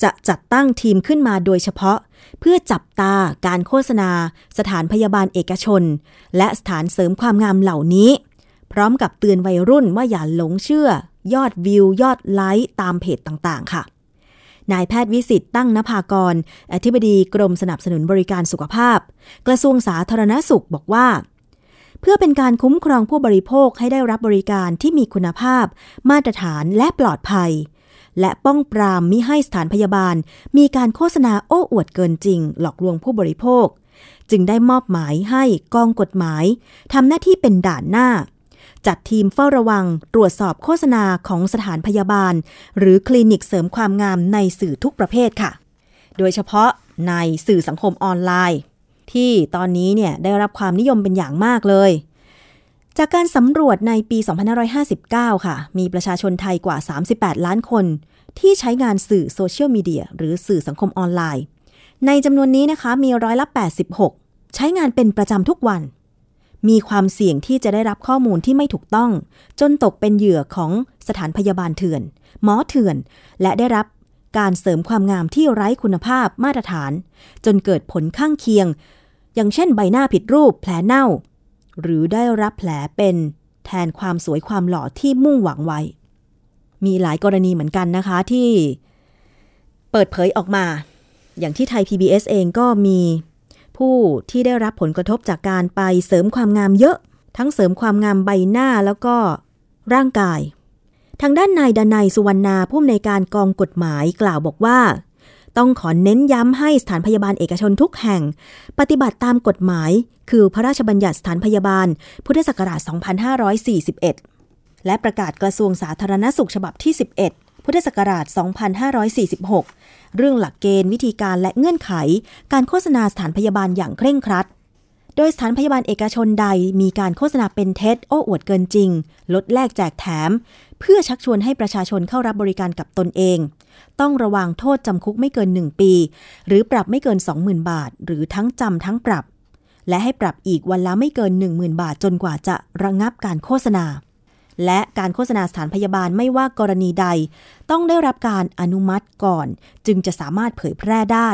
จะจัดตั้งทีมขึ้นมาโดยเฉพาะ เพื่อจับตาการโฆษณา สถานพยาบาลเอกชน และสถานเสริมความงามเหล่านี้ พร้อมกับเตือนวัยรุ่นว่าอย่าหลงเชื่อ ยอดวิว ยอดไลค์ตามเพจต่างๆ ค่ะนายแพทย์วิสิตตั้งนภากร อธิบดีกรมสนับสนุนบริการสุขภาพ กระทรวงสาธารณสุขบอกว่า เพื่อเป็นการคุ้มครองผู้บริโภคให้ได้รับบริการที่มีคุณภาพ มาตรฐานและปลอดภัย และป้องปรามมิให้สถานพยาบาล มีการโฆษณาโอ้อวดเกินจริง หลอกลวงผู้บริโภค จึงได้มอบหมายให้กองกฎหมายทำหน้าที่เป็นด่านหน้า จัดทีมเฝ้าระวังตรวจสอบโฆษณาของสถานพยาบาล หรือคลินิกเสริมความงามในสื่อทุกประเภทค่ะ โดยเฉพาะในสื่อสังคมออนไลน์ ที่ตอนนี้เนี่ยได้รับความนิยมเป็นอย่างมากเลย จากการสำรวจในปี 2559 ค่ะ มีประชาชนไทยกว่า 38 ล้านคน ที่ใช้งานสื่อโซเชียลมีเดียหรือสื่อสังคมออนไลน์ ในจำนวนนี้นะคะมีร้อยละ 86 ใช้งานเป็นประจำทุกวัน มีความเสี่ยงที่จะได้รับข้อมูลที่ไม่ถูกต้อง จนตกเป็นเหยื่อของสถานพยาบาลเถื่อน หมอเถื่อน และได้รับการเสริมความงามที่ไร้คุณภาพมาตรฐาน จนเกิดผลข้างเคียง อย่างเช่นใบหน้าผิดรูปแผลเน่า หรือได้รับแผลเป็นแทนความสวยความหล่อที่มุ่งหวังไว้ มีหลายกรณีเหมือนกันนะคะที่เปิดเผยออกมา อย่างที่ไทย PBS เองก็มีผู้ที่ได้รับผลกระทบจากการไปเสริมความงามเยอะ ทั้งเสริมความงามใบหน้าแล้วก็ร่างกาย ทางด้านนายดนัยสุวรรณาผู้อำนวยการกองกฎหมายกล่าวบอกว่า ต้องขอเน้นย้ำให้สถานพยาบาลเอกชนทุกแห่ง ปฏิบัติตามกฎหมาย คือพระราชบัญญัติสถานพยาบาล พุทธศักราช 2541 และประกาศกระทรวงสาธารณสุขฉบับที่ 11 พุทธศักราช 2546 เรื่องหลักเกณฑ์วิธีการและเงื่อนไข การโฆษณาสถานพยาบาลอย่างเคร่งครัดโดยสถานพยาบาลเอกชนใดมีการโฆษณาเป็นเท็จโอ้อวดเกินจริง ลดแลกแจกแถม เพื่อชักชวนให้ประชาชนเข้ารับบริการกับตนเอง ต้องระวังโทษจำคุกไม่เกิน 1 ปี หรือปรับไม่เกิน 20,000 บาท หรือทั้งจำทั้งปรับ และให้ปรับอีกวันละไม่เกิน 10,000 บาทจนกว่าจะระงับการโฆษณา และการโฆษณาสถานพยาบาลไม่ว่ากรณีใด ต้องได้รับการอนุมัติก่อน จึงจะสามารถเผยแพร่ได้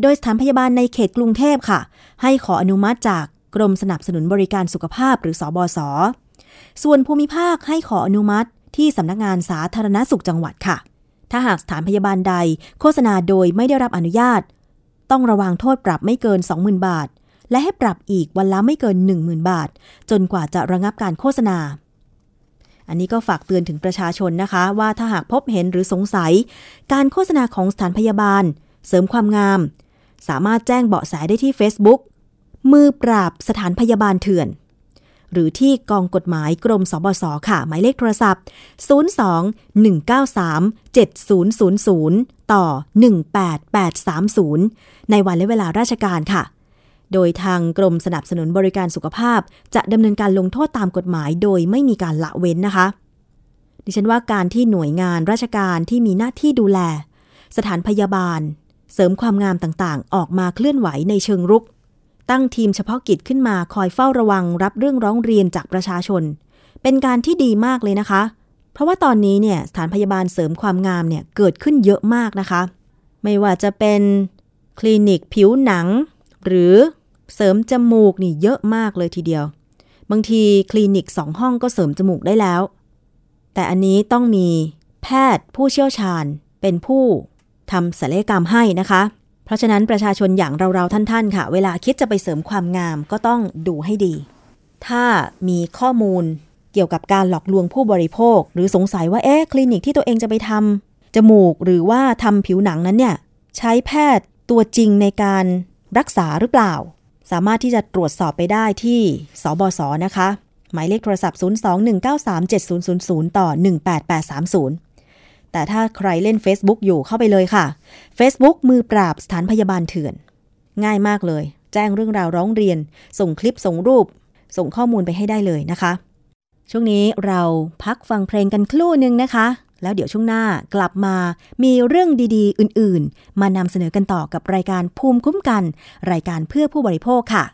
โดยสถานพยาบาลในเขตกรุงเทพค่ะ ให้ขออนุมัติจากกรมสนับสนุนบริการสุขภาพหรือสอบศส่วนภูมิภาคให้ขออนุมัติ ที่สำนักงานสาธารณสุขจังหวัดค่ะ ถ้าหากสถานพยาบาลใดโฆษณาโดยไม่ได้รับอนุญาต ต้องระวังโทษปรับไม่เกิน 20,000 บาท และให้ปรับอีกวันละไม่เกิน 10,000 บาท จนกว่าจะระงับการโฆษณา อันนี้ก็ฝากเตือนถึงประชาชนนะคะ ว่าถ้าหากพบเห็นหรือสงสัย การโฆษณาของสถานพยาบาล เสริมความงาม สามารถแจ้งเบาะแสได้ที่ Facebook มือปราบสถานพยาบาลเถื่อน หรือที่กองกฎหมายกรมสบศค่ะ หมายเลขโทรศัพท์ 02-193-7000 ต่อ 18830 ในวันและเวลาราชการค่ะ โดยทางกรมสนับสนุนบริการสุขภาพ จะดำเนินการลงโทษตามกฎหมายโดยไม่มีการละเว้นนะคะ ดิฉันว่าการที่หน่วยงานราชการที่มีหน้าที่ดูแล สถานพยาบาล เสริมความงามต่างๆ ออกมาเคลื่อนไหวในเชิงรุก ตั้งทีมเฉพาะกิจขึ้นมาคอยเฝ้าระวังรับเรื่องร้องเรียนจากประชาชน เป็นการที่ดีมากเลยนะคะ เพราะว่าตอนนี้เนี่ยสถานพยาบาลเสริมความงามเนี่ยเกิดขึ้นเยอะมากนะคะ ไม่ว่าจะเป็นคลินิกผิวหนัง หรือเสริมจมูกนี่เยอะมากเลยทีเดียว บางทีคลินิกสองห้องก็เสริมจมูกได้แล้ว แต่อันนี้ต้องมีแพทย์ผู้เชี่ยวชาญเป็นผู้ทำศัลยกรรมให้นะคะ เพราะฉะนั้นประชาชนอย่างเราๆท่านๆค่ะ เวลาคิดจะไปเสริมความงามก็ต้องดูให้ดี ถ้ามีข้อมูลเกี่ยวกับการหลอกลวงผู้บริโภค หรือสงสัยว่าเอ๊ะคลินิกที่ตัวเองจะไปทำจมูกหรือว่าทำผิวหนังนั้นเนี่ยใช้แพทย์ตัวจริงในการรักษาหรือเปล่า สามารถที่จะตรวจสอบไปได้ที่สบศนะคะ หมายเลขโทรศัพท์ 021937000 ต่อ 18830 แต่ถ้าใครเล่น Facebook อยู่เข้าไปเลยค่ะ Facebook มือปราบสถานพยาบาลเถื่อน ง่ายมากเลย แจ้งเรื่องราวร้องเรียน ส่งคลิปส่งรูป ส่งข้อมูลไปให้ได้เลยนะคะ ช่วงนี้เราพักฟังเพลงกันครู่หนึ่งนะคะ แล้วเดี๋ยวช่วงหน้ากลับมามีเรื่องดีๆ อื่นๆ มานำเสนอกันต่อกับรายการภูมิคุ้มกัน รายการเพื่อผู้บริโภคค่ะ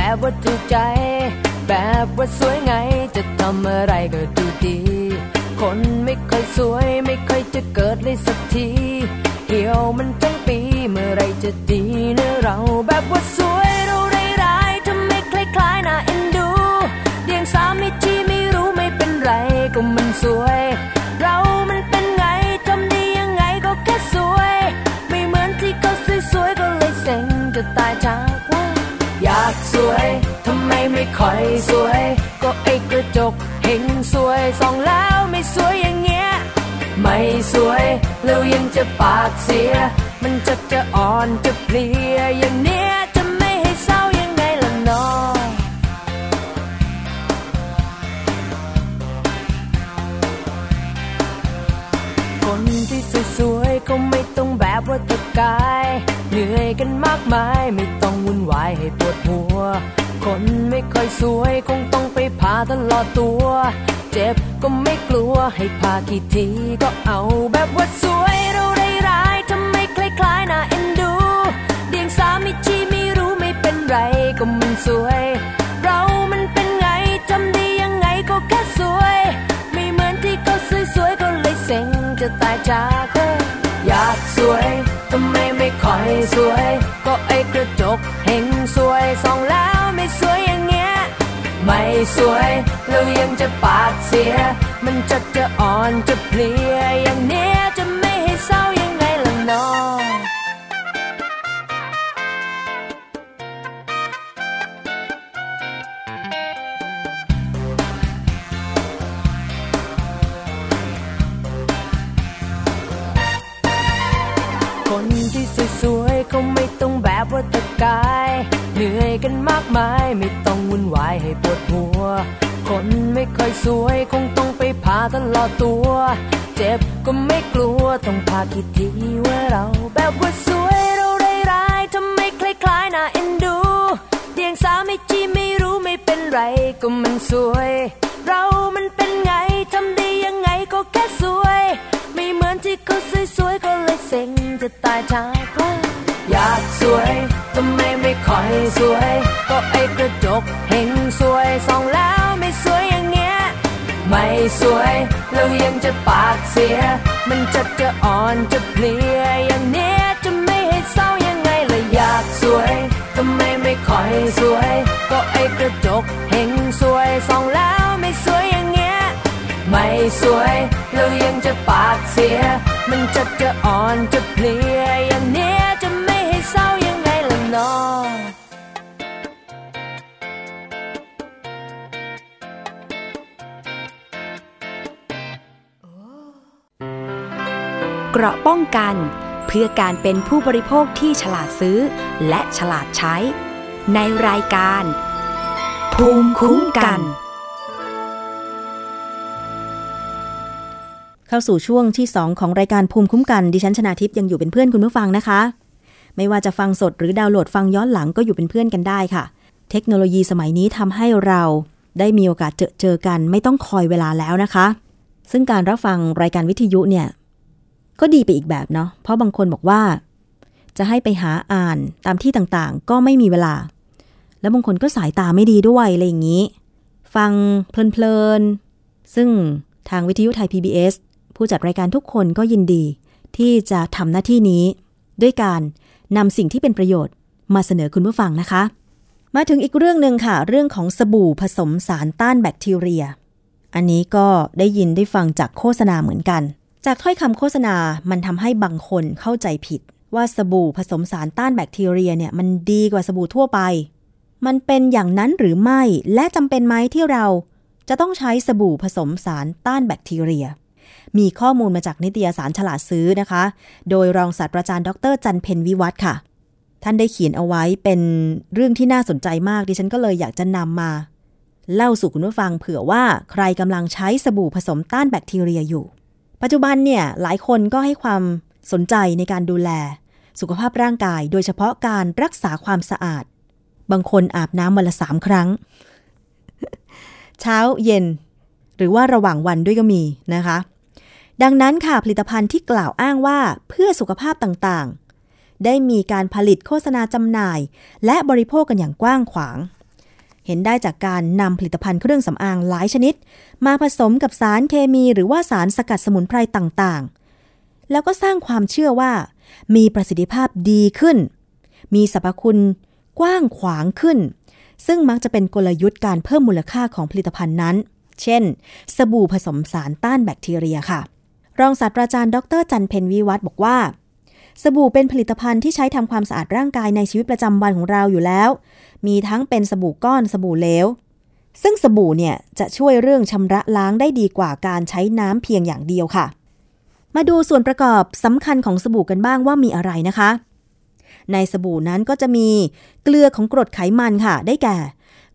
แบบว่าถูกใจ แบบว่าสวยไง จะทำอะไรก็ดูดี คนไม่ค่อยสวยไม่ค่อยจะเกิดเลยสักที เหี่ยวมันทั้งปีเมื่อไรจะดีเนะเราแบบว่าสวยเราได้ร้ายทำไมคล้ายๆน่าเอ็นดู เดียงสาไม่ที่ไม่รู้ไม่เป็นไรก็มันสวย อยสวย ก็ไอ้กระจกเห็นสวยส่องแล้วไม่สวยอย่างเงี้ย ไม่สวยแล้วยังจะปากเสีย มันจะจะอ่อนจะเพลียอย่างเนี้ยจะไม่ให้เศร้ายังไงล่ะน้องคนที่สวยๆก็ไม่ต้องแบบว่าตะกาย เหนื่อยกันมากมายไม่ต้องวุ่นวายให้ปวดหัว คนไม่ค่อยสวยคงต้องไปผ่าตลอดตัว เจ็บก็ไม่กลัวให้พากี่ทีก็เอาแบบว่าสวยเราได้ร้ายทำไมคล้ายๆน่าเอ็นดู เดียงสามิชีไม่รู้ไม่เป็นไรก็มันสวย เรามันเป็นไงทำดียังไงก็แค่สวย ไม่เหมือนที่เขาสวยๆก็เลยเซ็งจะตายจากเธออยากสวยทำไมไม่ค่อยสวย ก็ไอ้กระจกเห็นสวยสอง ไม่สวยแล้วยังจะปากเสีย มันจะจะอ่อนจะเพลียอย่างเนี้ยจะไม่ให้เศร้ายังไงล่ะน้องคนที่สวยๆเขาไม่ต้องแบบว่าตะกาย เหนื่อยกันมากมายไม่ต วายให้ปวดหัว คนไม่ค่อยสวยคงต้องไปผ่าตลอดตัว เจ็บก็ไม่กลัวต้องพาคิดทีว่าเราแบบว่าสวยเราได้ร้ายทำไมคล้ายๆน่าเอ็นดูเดียงสาไม่จีไม่รู้ไม่เป็นไรก็มันสวย เรามันเป็นไงทำดียังไงก็แค่สวย ไม่เหมือนที่เขาสวยๆก็เลยเซ็งจะตายจากว่าอยากสวย ไมไม่ค่อยสวย ก็ไอกระจกเห็นสวยส่องแล้วไม่สวยอย่างเงี้ย ไม่สวยแล้วยังจะปากเสีย มันจะจะอ่อนจะเพลียอย่างเนี้ยจะไม่ให้เศร้ายังไงล่ะอยากสวยทำไมไม่ค่อยสวย ก็ไอกระจกเห็นสวยส่องแล้วไม่สวยอย่างเงี้ยไม่สวยแล้วยังจะปากเสีย มันจะจะอ่อนจะเพลีย เกราะป้องกัน เพื่อการเป็นผู้บริโภคที่ฉลาดซื้อ และฉลาดใช้ ในรายการ ภูมิคุ้มกัน เข้าสู่ช่วงที่ 2 ของรายการภูมิคุ้มกัน ดิฉันชนาทิพย์ยังอยู่เป็นเพื่อนคุณผู้ฟังนะคะ ไม่ว่าจะฟังสดหรือดาวน์โหลดฟังย้อนหลังก็อยู่เป็นเพื่อนกันได้ค่ะ เทคโนโลยีสมัยนี้ทำให้เราได้มีโอกาสเจอเจอกันไม่ต้องคอยเวลาแล้วนะคะ ซึ่งการรับฟังรายการวิทยุเนี่ย ก็ดีไปอีกแบบเนาะเพราะบางคนบอกว่า จะให้ไปหาอ่านตามที่ต่างๆ ก็ไม่มีเวลา แล้วบางคนก็สายตาไม่ดีด้วยอะไรอย่างนี้ ฟังเพลินๆ ซึ่งทางวิทยุไทย PBS ผู้จัดรายการทุกคนก็ยินดี ที่จะทำหน้าที่นี้ ด้วยการนำสิ่งที่เป็นประโยชน์มาเสนอคุณผู้ฟังนะคะ มาถึงอีกเรื่องหนึ่งค่ะ เรื่องของสบู่ผสมสารต้านแบคทีเรีย อันนี้ก็ได้ยินได้ฟังจากโฆษณาเหมือนกัน จากถ้อยคำโฆษณา มันทำให้บางคนเข้าใจผิด ว่าสบู่ผสมสารต้านแบคทีเรียเนี่ยมันดีกว่าสบู่ทั่วไป มันเป็นอย่างนั้นหรือไม่ และจำเป็นไหมที่เราจะต้องใช้สบู่ผสมสารต้านแบคทีเรีย มีข้อมูลมาจากนิตยสารฉลาดซื้อนะคะ โดยรองศาสตราจารย์ดรจันเพนวิวัฒค่ะ ท่านได้เขียนเอาไว้เป็นเรื่องที่น่าสนใจมาก ดิฉันก็เลยอยากจะนำมา เล่าสู่คุณผู้ฟังเผื่อว่าใครกำลังใช้สบู่ผสมต้านแบคทีเรียอยู่ ปัจจุบันเนี่ยหลายคนก็ให้ความสนใจในการดูแล สุขภาพร่างกาย โดยเฉพาะการรักษาความสะอาด บางคนอาบน้ำวันละสามครั้ง เช้าเย็น หรือว่าระหว่างวันด้วยก็มีนะคะ ดังนั้นค่ะผลิตภัณฑ์ที่กล่าวอ้างว่าเพื่อสุขภาพต่างๆ ได้มีการผลิตโฆษณาจำหน่าย และบริโภคกันอย่างกว้างขวาง เห็นได้จากการนำผลิตภัณฑ์เครื่องสำอางหลายชนิด มาผสมกับสารเคมีหรือว่าสารสกัดสมุนไพรต่างๆ แล้วก็สร้างความเชื่อว่า มีประสิทธิภาพดีขึ้น มีสรรพคุณกว้างขวางขึ้น ซึ่งมักจะเป็นกลยุทธ์การเพิ่มมูลค่าของผลิตภัณฑ์นั้น เช่น สบู่ผสมสารต้านแบคทีเรียค่ะ รองศาสตราจารย์ ดรจันเพนวิวัฒบอกว่าสบู่เป็นผลิตภัณฑ์ที่ใช้ทำความสะอาดร่างกายในชีวิตประจำวันของเราอยู่แล้ว มีทั้งเป็นสบู่ก้อนสบู่เหลว ซึ่งสบู่เนี่ยจะช่วยเรื่องชำระล้างได้ดีกว่าการใช้น้ำเพียงอย่างเดียวค่ะ มาดูส่วนประกอบสำคัญของสบู่กันบ้างว่ามีอะไรนะคะ ในสบู่นั้นก็จะมีเกลือของกรดไขมันค่ะ ได้แก่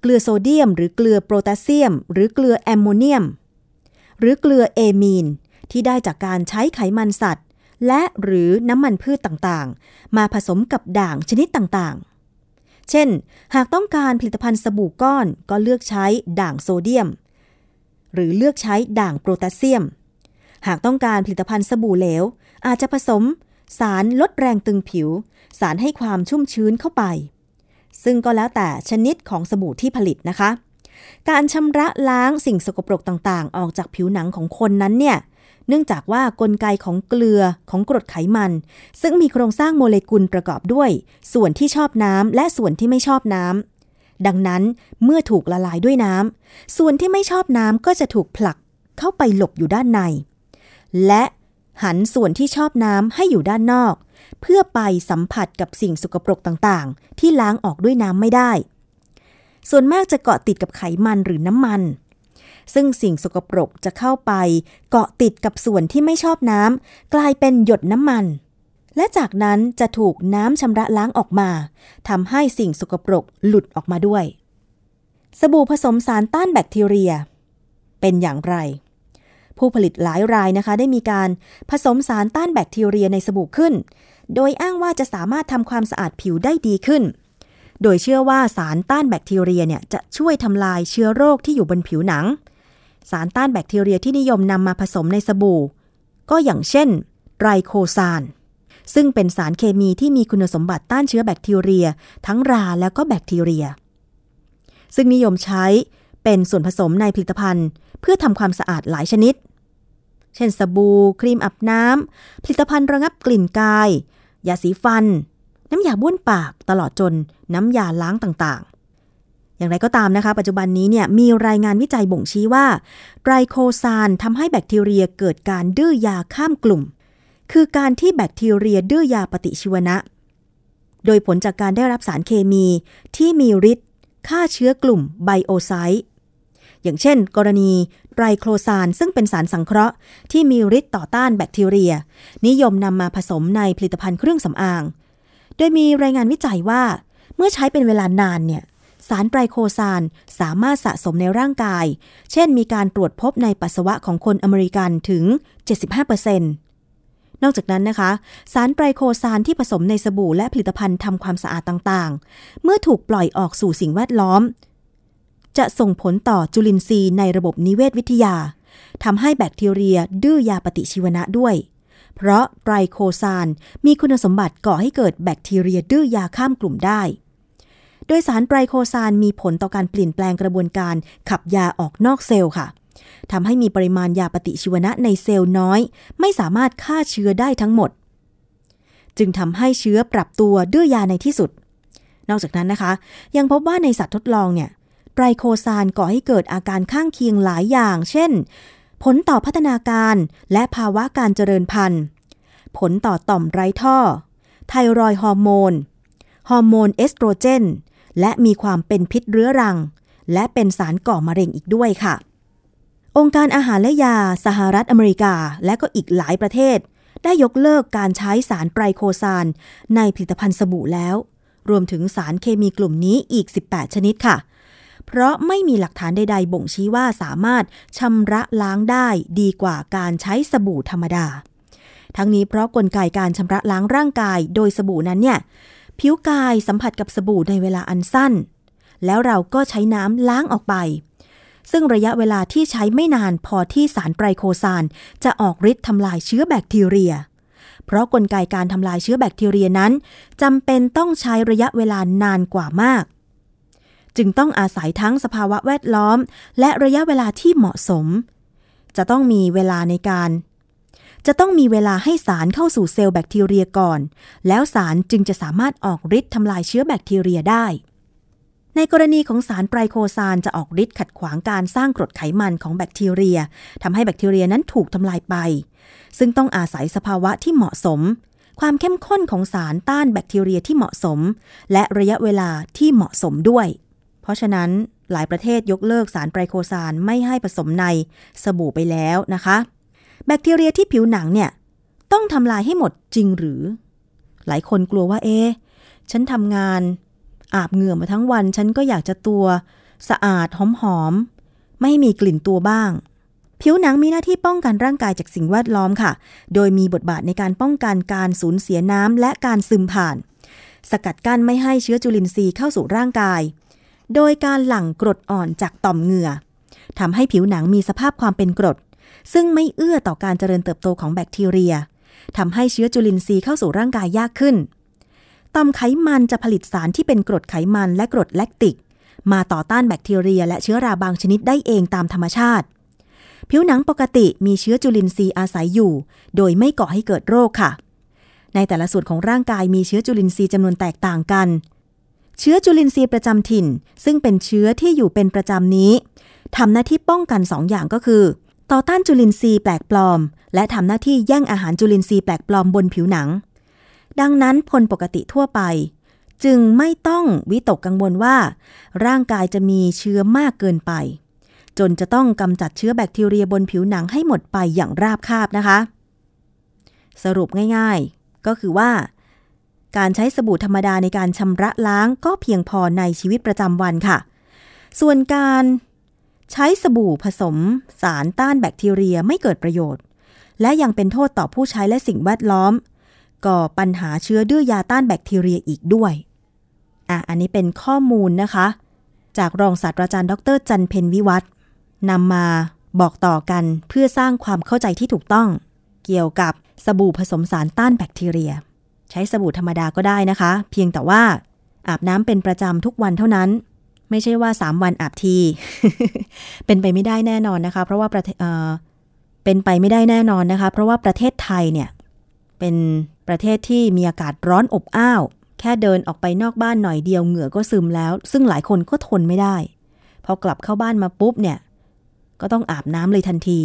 เกลือโซเดียม หรือเกลือโพแทสเซียม หรือเกลือแอมโมเนียม หรือเกลือเอมีนที่ได้จากการใช้ไขมันสัตว์ และหรือน้ำมันพืชต่างๆ มาผสมกับด่างชนิดต่างๆ เช่น หากต้องการผลิตภัณฑ์สบู่ก้อนก็เลือกใช้ด่างโซเดียม หรือเลือกใช้ด่างโพแทสเซียม หากต้องการผลิตภัณฑ์สบู่เหลว อาจจะผสม สารลดแรงตึงผิว สารให้ความชุ่มชื้นเข้าไป ซึ่งก็แล้วแต่ชนิดของสบู่ที่ผลิตนะคะ การชำระล้างสิ่งสกปรกต่างๆ ออกจากผิวหนังของคนนั้นเนี่ย เนื่องจากว่ากลไกของเกลือของกรดไขมัน ซึ่งมีโครงสร้างโมเลกุลประกอบด้วย ส่วนที่ชอบน้ำและส่วนที่ไม่ชอบน้ำดังนั้นเมื่อถูกละลายด้วยน้ำส่วนที่ไม่ชอบน้ำก็จะถูกผลักเข้าไปหลบอยู่ด้านใน และหันส่วนที่ชอบน้ำให้อยู่ด้านนอก เพื่อไปสัมผัสกับสิ่งสกปรกต่างๆ ที่ล้างออกด้วยน้ำไม่ได้ ส่วนมากจะเกาะติดกับไขมันหรือน้ำมัน ซึ่งสิ่งสกปรกจะเข้าไป เกาะติดกับส่วนที่ไม่ชอบน้ำกลายเป็นหยดน้ำมัน และจากนั้นจะถูกน้ำชำระล้างออกมาทำให้สิ่งสกปรกหลุดออกมาด้วย สบู่ผสมสารต้านแบคทีเรีย เป็นอย่างไร ผู้ผลิตหลายรายนะคะได้มีการผสมสารต้านแบคทีเรียในสบู่ขึ้น โดยอ้างว่าจะสามารถทำความสะอาดผิวได้ดีขึ้นโดยเชื่อว่าสารต้านแบคทีเรียเนี่ยจะช่วยทำลายเชื้อโรคที่อยู่บนผิวหนัง สารต้านแบคทีเรียที่นิยมนำมาผสมในสบู่ ก็อย่างเช่น ไรโคซานซึ่งเป็นสารเคมีที่มีคุณสมบัติต้านเชื้อแบคทีเรีย ทั้งราแล้วก็แบคทีเรีย ซึ่งนิยมใช้เป็นส่วนผสมในผลิตภัณฑ์ เพื่อทำความสะอาดหลายชนิด เช่นสบู่ครีมอาบน้ำผลิตภัณฑ์ระงับกลิ่นกายยาสีฟัน น้ำยาบ้วนปากตลอดจนน้ำยาล้างต่าง อย่างไรก็ตามนะคะ ปัจจุบันนี้เนี่ยมีรายงานวิจัยบ่งชี้ว่าไตรโคซานทำให้แบคทีเรียเกิดการดื้อยาข้ามกลุ่ม คือการที่แบคทีเรียดื้อยาปฏิชีวนะ โดยผลจากการได้รับสารเคมีที่มีฤทธิ์ฆ่าเชื้อกลุ่มไบโอไซต์อย่างเช่น กรณีไตรโคซานซึ่งเป็นสารสังเคราะห์ที่มีฤทธิ์ต่อต้านแบคทีเรีย นิยมนำมาผสมในผลิตภัณฑ์เครื่องสำอาง โดยมีรายงานวิจัยว่า เมื่อใช้เป็นเวลานานเนี่ย สารไตรโคซานสามารถสะสมในร่างกาย เช่นมีการตรวจพบในปัสสาวะของคนอเมริกันถึง 75%นอกจากนั้นนะคะ สารไตรโคซานที่ผสมในสบู่และผลิตภัณฑ์ทำความสะอาดต่างๆ เมื่อถูกปล่อยออกสู่สิ่งแวดล้อม จะส่งผลต่อจุลินทรีย์ในระบบนิเวศวิทยาทำให้แบคทีเรียดื้อยาปฏิชีวนะด้วย เพราะไตรโคซานมีคุณสมบัติก่อให้เกิดแบคทีเรียดื้อยาข้ามกลุ่มได้ โดยสารไตรโคซานมีผลต่อการเปลี่ยนแปลงกระบวนการขับยาออกนอกเซลล์ค่ะทำให้มีปริมาณยาปฏิชีวนะในเซลล์น้อย ไม่สามารถฆ่าเชื้อได้ทั้งหมด จึงทำให้เชื้อปรับตัวดื้อยาในที่สุด นอกจากนั้นนะคะ ยังพบว่าในสัตว์ทดลองเนี่ยไตรโคซานก่อให้เกิดอาการข้างเคียงหลายอย่าง เช่น ผลต่อพัฒนาการและภาวะการเจริญพันธุ์ ผลต่อต่อมไร้ท่อ ไทรอยด์ฮอร์โมน ฮอร์โมนเอสโตรเจน และมีความเป็นพิษเรื้อรัง และเป็นสารก่อมะเร็งอีกด้วยค่ะ องค์การอาหารและยาสหรัฐอเมริกาและก็อีกหลายประเทศ ได้ยกเลิกการใช้สารไตรโคซานในผลิตภัณฑ์สบู่แล้ว รวมถึงสารเคมีกลุ่มนี้อีก 18 ชนิดค่ะ เพราะไม่มีหลักฐานใด ๆ บ่งชี้ว่าสามารถชำระล้างได้ดีกว่าการใช้สบู่ธรรมดาทั้งนี้เพราะกลไกการชำระล้างร่างกายโดยสบู่นั้นเนี่ย ผิวกายสัมผัสกับสบู่ในเวลาอันสั้น แล้วเราก็ใช้น้ำล้างออกไป ซึ่งระยะเวลาที่ใช้ไม่นานพอที่สารไตรโคซานจะออกฤทธิ์ทำลายเชื้อแบคทีเรีย เพราะกลไกการทำลายเชื้อแบคทีเรียนั้นจำเป็นต้องใช้ระยะเวลานานกว่ามาก จึงต้องอาศัยทั้งสภาวะแวดล้อม และระยะเวลาที่เหมาะสม จะต้องมีเวลาในการ จะต้องมีเวลาให้สารเข้าสู่เซลล์แบคทีเรียก่อน แล้วสารจึงจะสามารถออกฤทธิ์ทำลายเชื้อแบคทีเรียได้ ในกรณีของสารไตรโคซานจะออกฤทธิ์ขัดขวางการสร้างกรดไขมันของแบคทีเรียทำให้แบคทีเรียนั้นถูกทำลายไป ซึ่งต้องอาศัยสภาวะที่เหมาะสม ความเข้มข้นของสารต้านแบคทีเรียที่เหมาะสม และระยะเวลาที่เหมาะสมด้วย เพราะฉะนั้นหลายประเทศยกเลิกสารไตรโคซานไม่ให้ผสมในสบู่ไปแล้วนะคะ แบคทีเรียที่ผิวหนังเนี่ย ต้องทำลายให้หมดจริงหรือ หลายคนกลัวว่าเอ๊ะฉันทำงาน อาบเหงื่อมาทั้งวัน ฉันก็อยากจะตัว สะอาดหอมๆไม่มีกลิ่นตัวบ้าง ผิวหนังมีหน้าที่ป้องกันร่างกายจากสิ่งแวดล้อมค่ะ โดยมีบทบาทในการป้องกันการสูญเสียน้ำและการซึมผ่าน สกัดกั้นไม่ให้เชื้อจุลินทรีย์เข้าสู่ร่างกาย โดยการหลั่งกรดอ่อนจากต่อมเหงื่อทำให้ผิวหนังมีสภาพความเป็นกรด ซึ่งไม่เอื้อต่อการเจริญเติบโตของแบคทีเรียทำให้เชื้อจุลินทรีย์เข้าสู่ร่างกายยากขึ้นต่อมไขมันจะผลิตสารที่เป็นกรดไขมันและกรดแลคติก มาต่อต้านแบคทีเรีย และเชื้อราบางชนิดได้เองตามธรรมชาติ ผิวหนังปกติมีเชื้อจุลินทรีย์อาศัยอยู่ โดยไม่ก่อให้เกิดโรคค่ะ ในแต่ละส่วนของร่างกายมีเชื้อจุลินทรีย์จำนวนแตกต่างกัน เชื้อจุลินทรีย์ประจำถิ่น ซึ่งเป็นเชื้อที่อยู่เป็นประจำนี้ทำหน้าที่ป้องกันสองอย่างก็คือ ต่อต้านจุลินทรีย์แปลกปลอม และทำหน้าที่แย่งอาหารจุลินทรีย์แปลกปลอมบนผิวหนัง ดังนั้นคนปกติทั่วไป จึงไม่ต้องวิตกกังวลว่า ร่างกายจะมีเชื้อมากเกินไป จนจะต้องกำจัดเชื้อแบคทีเรียบนผิวหนังให้หมดไปอย่างราบคาบนะคะ สรุปง่ายๆ ก็คือว่า การใช้สบู่ธรรมดาในการชำระล้างก็เพียงพอในชีวิตประจำวันค่ะ ส่วนการ ใช้สบู่ผสมสารต้านแบคทีเรียไม่เกิดประโยชน์ และยังเป็นโทษต่อผู้ใช้และสิ่งแวดล้อม ก่อปัญหาเชื้อดื้อยาต้านแบคทีเรียอีกด้วยอะอันนี้เป็นข้อมูลนะคะ จากรองศาสตราจารย์ดรจันเพนวิวัฒนำมาบอกต่อกันเพื่อสร้างความเข้าใจที่ถูกต้อง เกี่ยวกับสบู่ผสมสารต้านแบคทีเรีย ใช้สบู่ธรรมดาก็ได้นะคะ เพียงแต่ว่าอาบน้ำเป็นประจำทุกวันเท่านั้น ไม่ใช่ว่า 3 วันอาบที เป็นไปไม่ได้แน่นอนนะคะ เพราะว่าประเทศเอ่อเป็นไปไม่ได้แน่นอนนะคะ เพราะว่าประเทศไทยเนี่ย เป็นประเทศที่มีอากาศร้อนอบอ้าว แค่เดินออกไปนอกบ้านหน่อยเดียวเหงื่อก็ซึมแล้ว ซึ่งหลายคนก็ทนไม่ได้ พอกลับเข้าบ้านมาปุ๊บเนี่ย ก็ต้องอาบน้ำเลยทันที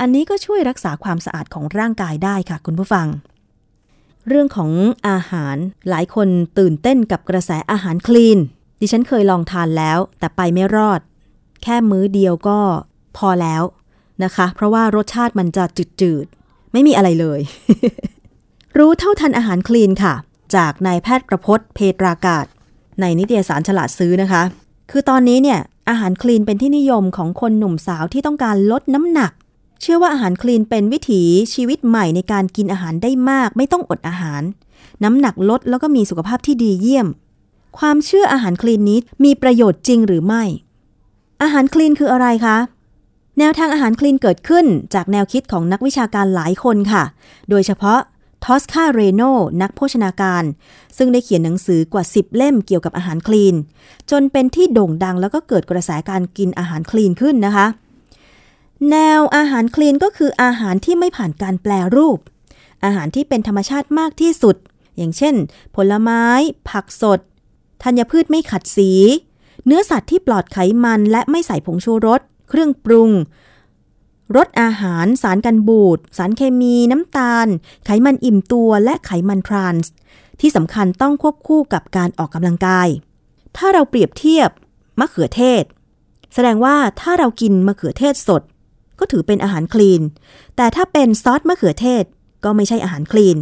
อันนี้ก็ช่วยรักษาความสะอาดของร่างกายได้ค่ะคุณผู้ฟัง เรื่องของอาหารหลายคนตื่นเต้นกับกระแสอาหารคลีน ดิฉันเคยลองทานแล้ว แต่ไปไม่รอด แค่มื้อเดียวก็พอแล้วนะคะ เพราะว่ารสชาติมันจะจืดๆ ไม่มีอะไรเลย รู้เท่าทันอาหารคลีนค่ะ จากนายแพทย์ประพศเพตรากาศ ในนิตยสารฉลาดซื้อนะคะ คือตอนนี้เนี่ยอาหารคลีนเป็นที่นิยมของคนหนุ่มสาวที่ต้องการลดน้ำหนัก เชื่อว่าอาหารคลีนเป็นวิถีชีวิตใหม่ในการกินอาหารได้มาก ไม่ต้องอดอาหาร น้ำหนักลดแล้วก็มีสุขภาพที่ดีเยี่ยม ความเชื่ออาหารคลีนนี้มีประโยชน์จริงหรือไม่ อาหารคลีนคืออะไรคะ แนวทางอาหารคลีนเกิดขึ้นจากแนวคิดของนักวิชาการหลายคนค่ะ โดยเฉพาะทอสคาเรโนนักโภชนาการ ซึ่งได้เขียนหนังสือกว่า 10 เล่มเกี่ยวกับอาหารคลีน จนเป็นที่โด่งดังแล้วก็เกิดกระแสการกินอาหารคลีนขึ้นนะคะ แนวอาหารคลีนก็คืออาหารที่ไม่ผ่านการแปลรูป อาหารที่เป็นธรรมชาติมากที่สุด อย่างเช่น ผลไม้ ผักสด ธัญพืชไม่ขัดสี เนื้อสัตว์ที่ปลอดไขมันและไม่ใส่ผงชูรส เครื่องปรุง รสอาหาร สารกันบูด สารเคมี น้ำตาล ไขมันอิ่มตัว และไขมันทรานส์ ที่สำคัญต้องควบคู่กับการออกกำลังกาย ถ้าเราเปรียบเทียบมะเขือเทศ แสดงว่าถ้าเรากินมะเขือเทศสด ก็ถือเป็นอาหารคลีน แต่ถ้าเป็นซอสมะเขือเทศก็ไม่ใช่อาหารคลีน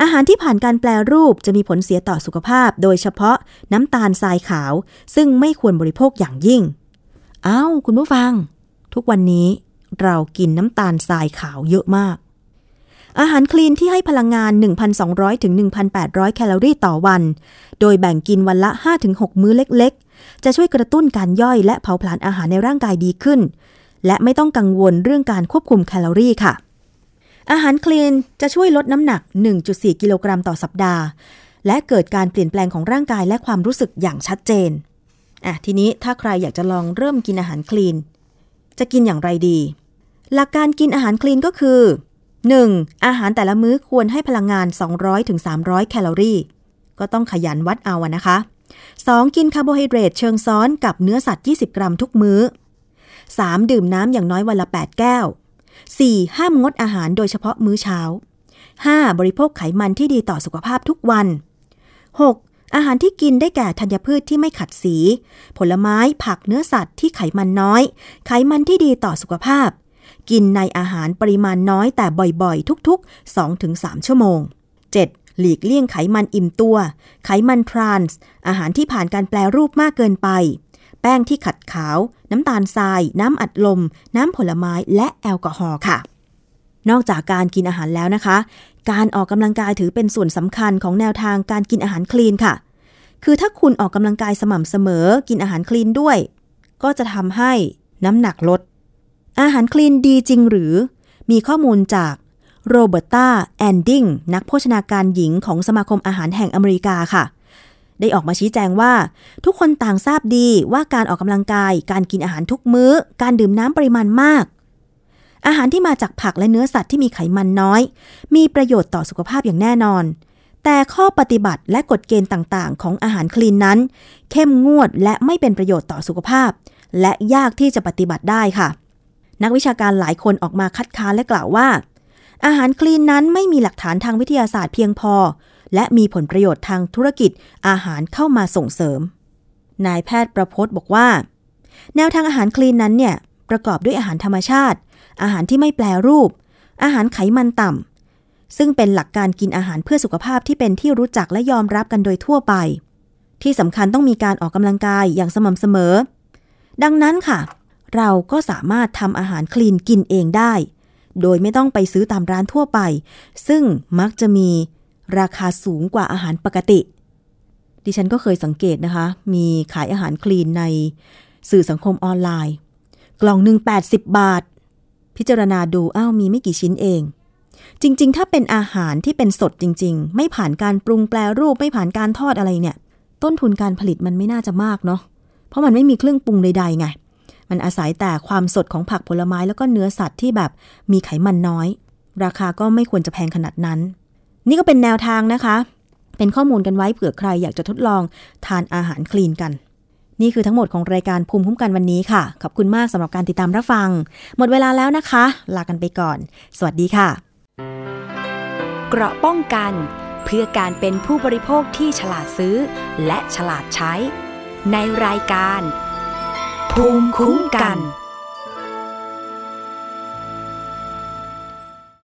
อาหารที่ผ่านการแปลรูปจะมีผลเสียต่อสุขภาพ โดยเฉพาะน้ำตาลทรายขาว ซึ่งไม่ควรบริโภคอย่างยิ่ง อ้าว คุณผู้ฟัง ทุกวันนี้เรากินน้ำตาลทรายขาวเยอะมาก อาหารคลีนที่ให้พลังงาน 1,200ถึง1,800 แคลอรี่ต่อวัน โดยแบ่งกินวันละ 5-6 มื้อเล็ก ๆ จะช่วยกระตุ้นการย่อยและเผาผลาญอาหารในร่างกายดีขึ้น และไม่ต้องกังวลเรื่องการควบคุมแคลอรี่ค่ะ อาหารคลีนจะช่วยลดน้ำหนัก 1.4 กิโลกรัมต่อสัปดาห์ และเกิดการเปลี่ยนแปลงของร่างกายและความรู้สึกอย่างชัดเจนอะทีนี้ถ้าใครอยากจะลองเริ่มกินอาหารคลีน จะกินอย่างไรดี หลักการกินอาหารคลีนก็คือ 1. อาหารแต่ละมื้อควรให้พลังงาน 200-300 แคลอรี่ ก็ต้องขยันวัดเอาอะนะคะ 2. กินคาร์โบไฮเดรตเชิงซ้อนกับเนื้อสัตว์ 20 กรัมทุกมื้อ 3. ดื่มน้ำอย่างน้อยวันละ 8 แก้ว 4. ห้ามงดอาหารโดยเฉพาะมื้อเช้า 5. บริโภคไขมันที่ดีต่อสุขภาพทุกวัน 6. อาหารที่กินได้แก่ธัญพืชที่ไม่ขัดสี ผลไม้ผักเนื้อสัตว์ที่ไขมันน้อย ไขมันที่ดีต่อสุขภาพ กินในอาหารปริมาณน้อยแต่บ่อยๆ ทุกๆ 2-3 ชั่วโมง 7. หลีกเลี่ยงไขมันอิ่มตัว ไขมันทรานส์ อาหารที่ผ่านการแปลรูปมากเกินไป แป้งที่ขัดขาว น้ำตาลทราย น้ำอัดลม น้ำผลไม้และแอลกอฮอล์ค่ะ นอกจากการกินอาหารแล้วนะคะ การออกกำลังกายถือเป็นส่วนสำคัญของแนวทางการกินอาหารคลีนค่ะ คือถ้าคุณออกกำลังกายสม่ำเสมอ กินอาหารคลีนด้วย ก็จะทำให้น้ำหนักลด อาหารคลีนดีจริงหรือ มีข้อมูลจากโรเบ r ร์ตาแอนดิงนักโภชนาการหญิงของสมาคมอาหารแห่งอเมริกาค่ะ ได้ออกมาชี้แจงว่า ทุกคนต่างทราบดีว่าการออกกำลังกาย การกินอาหารทุกมื้อ การดื่มน้ำปริมาณมาก อาหารที่มาจากผักและเนื้อสัตว์ที่มีไขมันน้อย มีประโยชน์ต่อสุขภาพอย่างแน่นอน แต่ข้อปฏิบัติและกฎเกณฑ์ต่างๆ ของอาหารคลีนนั้น เข้มงวดและไม่เป็นประโยชน์ต่อสุขภาพ และยากที่จะปฏิบัติได้ค่ะ นักวิชาการหลายคนออกมาคัดค้านและกล่าวว่าอาหารคลีนนั้นไม่มีหลักฐานทางวิทยาศาสตร์เพียงพอ และมีผลประโยชน์ทางธุรกิจอาหารเข้ามาส่งเสริม นายแพทย์ประพจน์บอกว่า แนวทางอาหารคลีนนั้นเนี่ยประกอบด้วยอาหารธรรมชาติ อาหารที่ไม่แปลรูป อาหารไขมันต่ำซึ่งเป็นหลักการกินอาหารเพื่อสุขภาพที่เป็นที่รู้จักและยอมรับกันโดยทั่วไป ที่สำคัญต้องมีการออกกำลังกายอย่างสม่ำเสมอ ดังนั้นค่ะ เราก็สามารถทำอาหารคลีนกินเองได้ โดยไม่ต้องไปซื้อตามร้านทั่วไป ซึ่งมักจะมี ราคาสูงกว่าอาหารปกติ ดิฉันก็เคยสังเกตนะคะ มีขายอาหารคลีนในสื่อสังคมออนไลน์ กล่องหนึ่ง80 บาท พิจารณาดูอ้าวมีไม่กี่ชิ้นเอง จริง ๆ ถ้าเป็นอาหารที่เป็นสดจริง ๆ ไม่ผ่านการปรุงแปลรูปไม่ผ่านการทอดอะไรเนี่ย ต้นทุนการผลิตมันไม่น่าจะมากเนาะเพราะมันไม่มีเครื่องปรุงใดๆไงมันอาศัยแต่ความสดของผักผลไม้แล้วก็เนื้อสัตว์ที่แบบมีไขมันน้อย ราคาก็ไม่ควรจะแพงขนาดนั้น นี่ก็เป็นแนวทางนะคะ เป็นข้อมูลกันไว้เผื่อใครอยากจะทดลองทานอาหารคลีนกัน นี่คือทั้งหมดของรายการภูมิคุ้มกันวันนี้ค่ะ ขอบคุณมากสำหรับการติดตามรับฟัง หมดเวลาแล้วนะคะ ลากันไปก่อน สวัสดีค่ะ เกราะป้องกันเพื่อการเป็นผู้บริโภคที่ฉลาดซื้อ และฉลาดใช้ ในรายการ ภูมิคุ้มกัน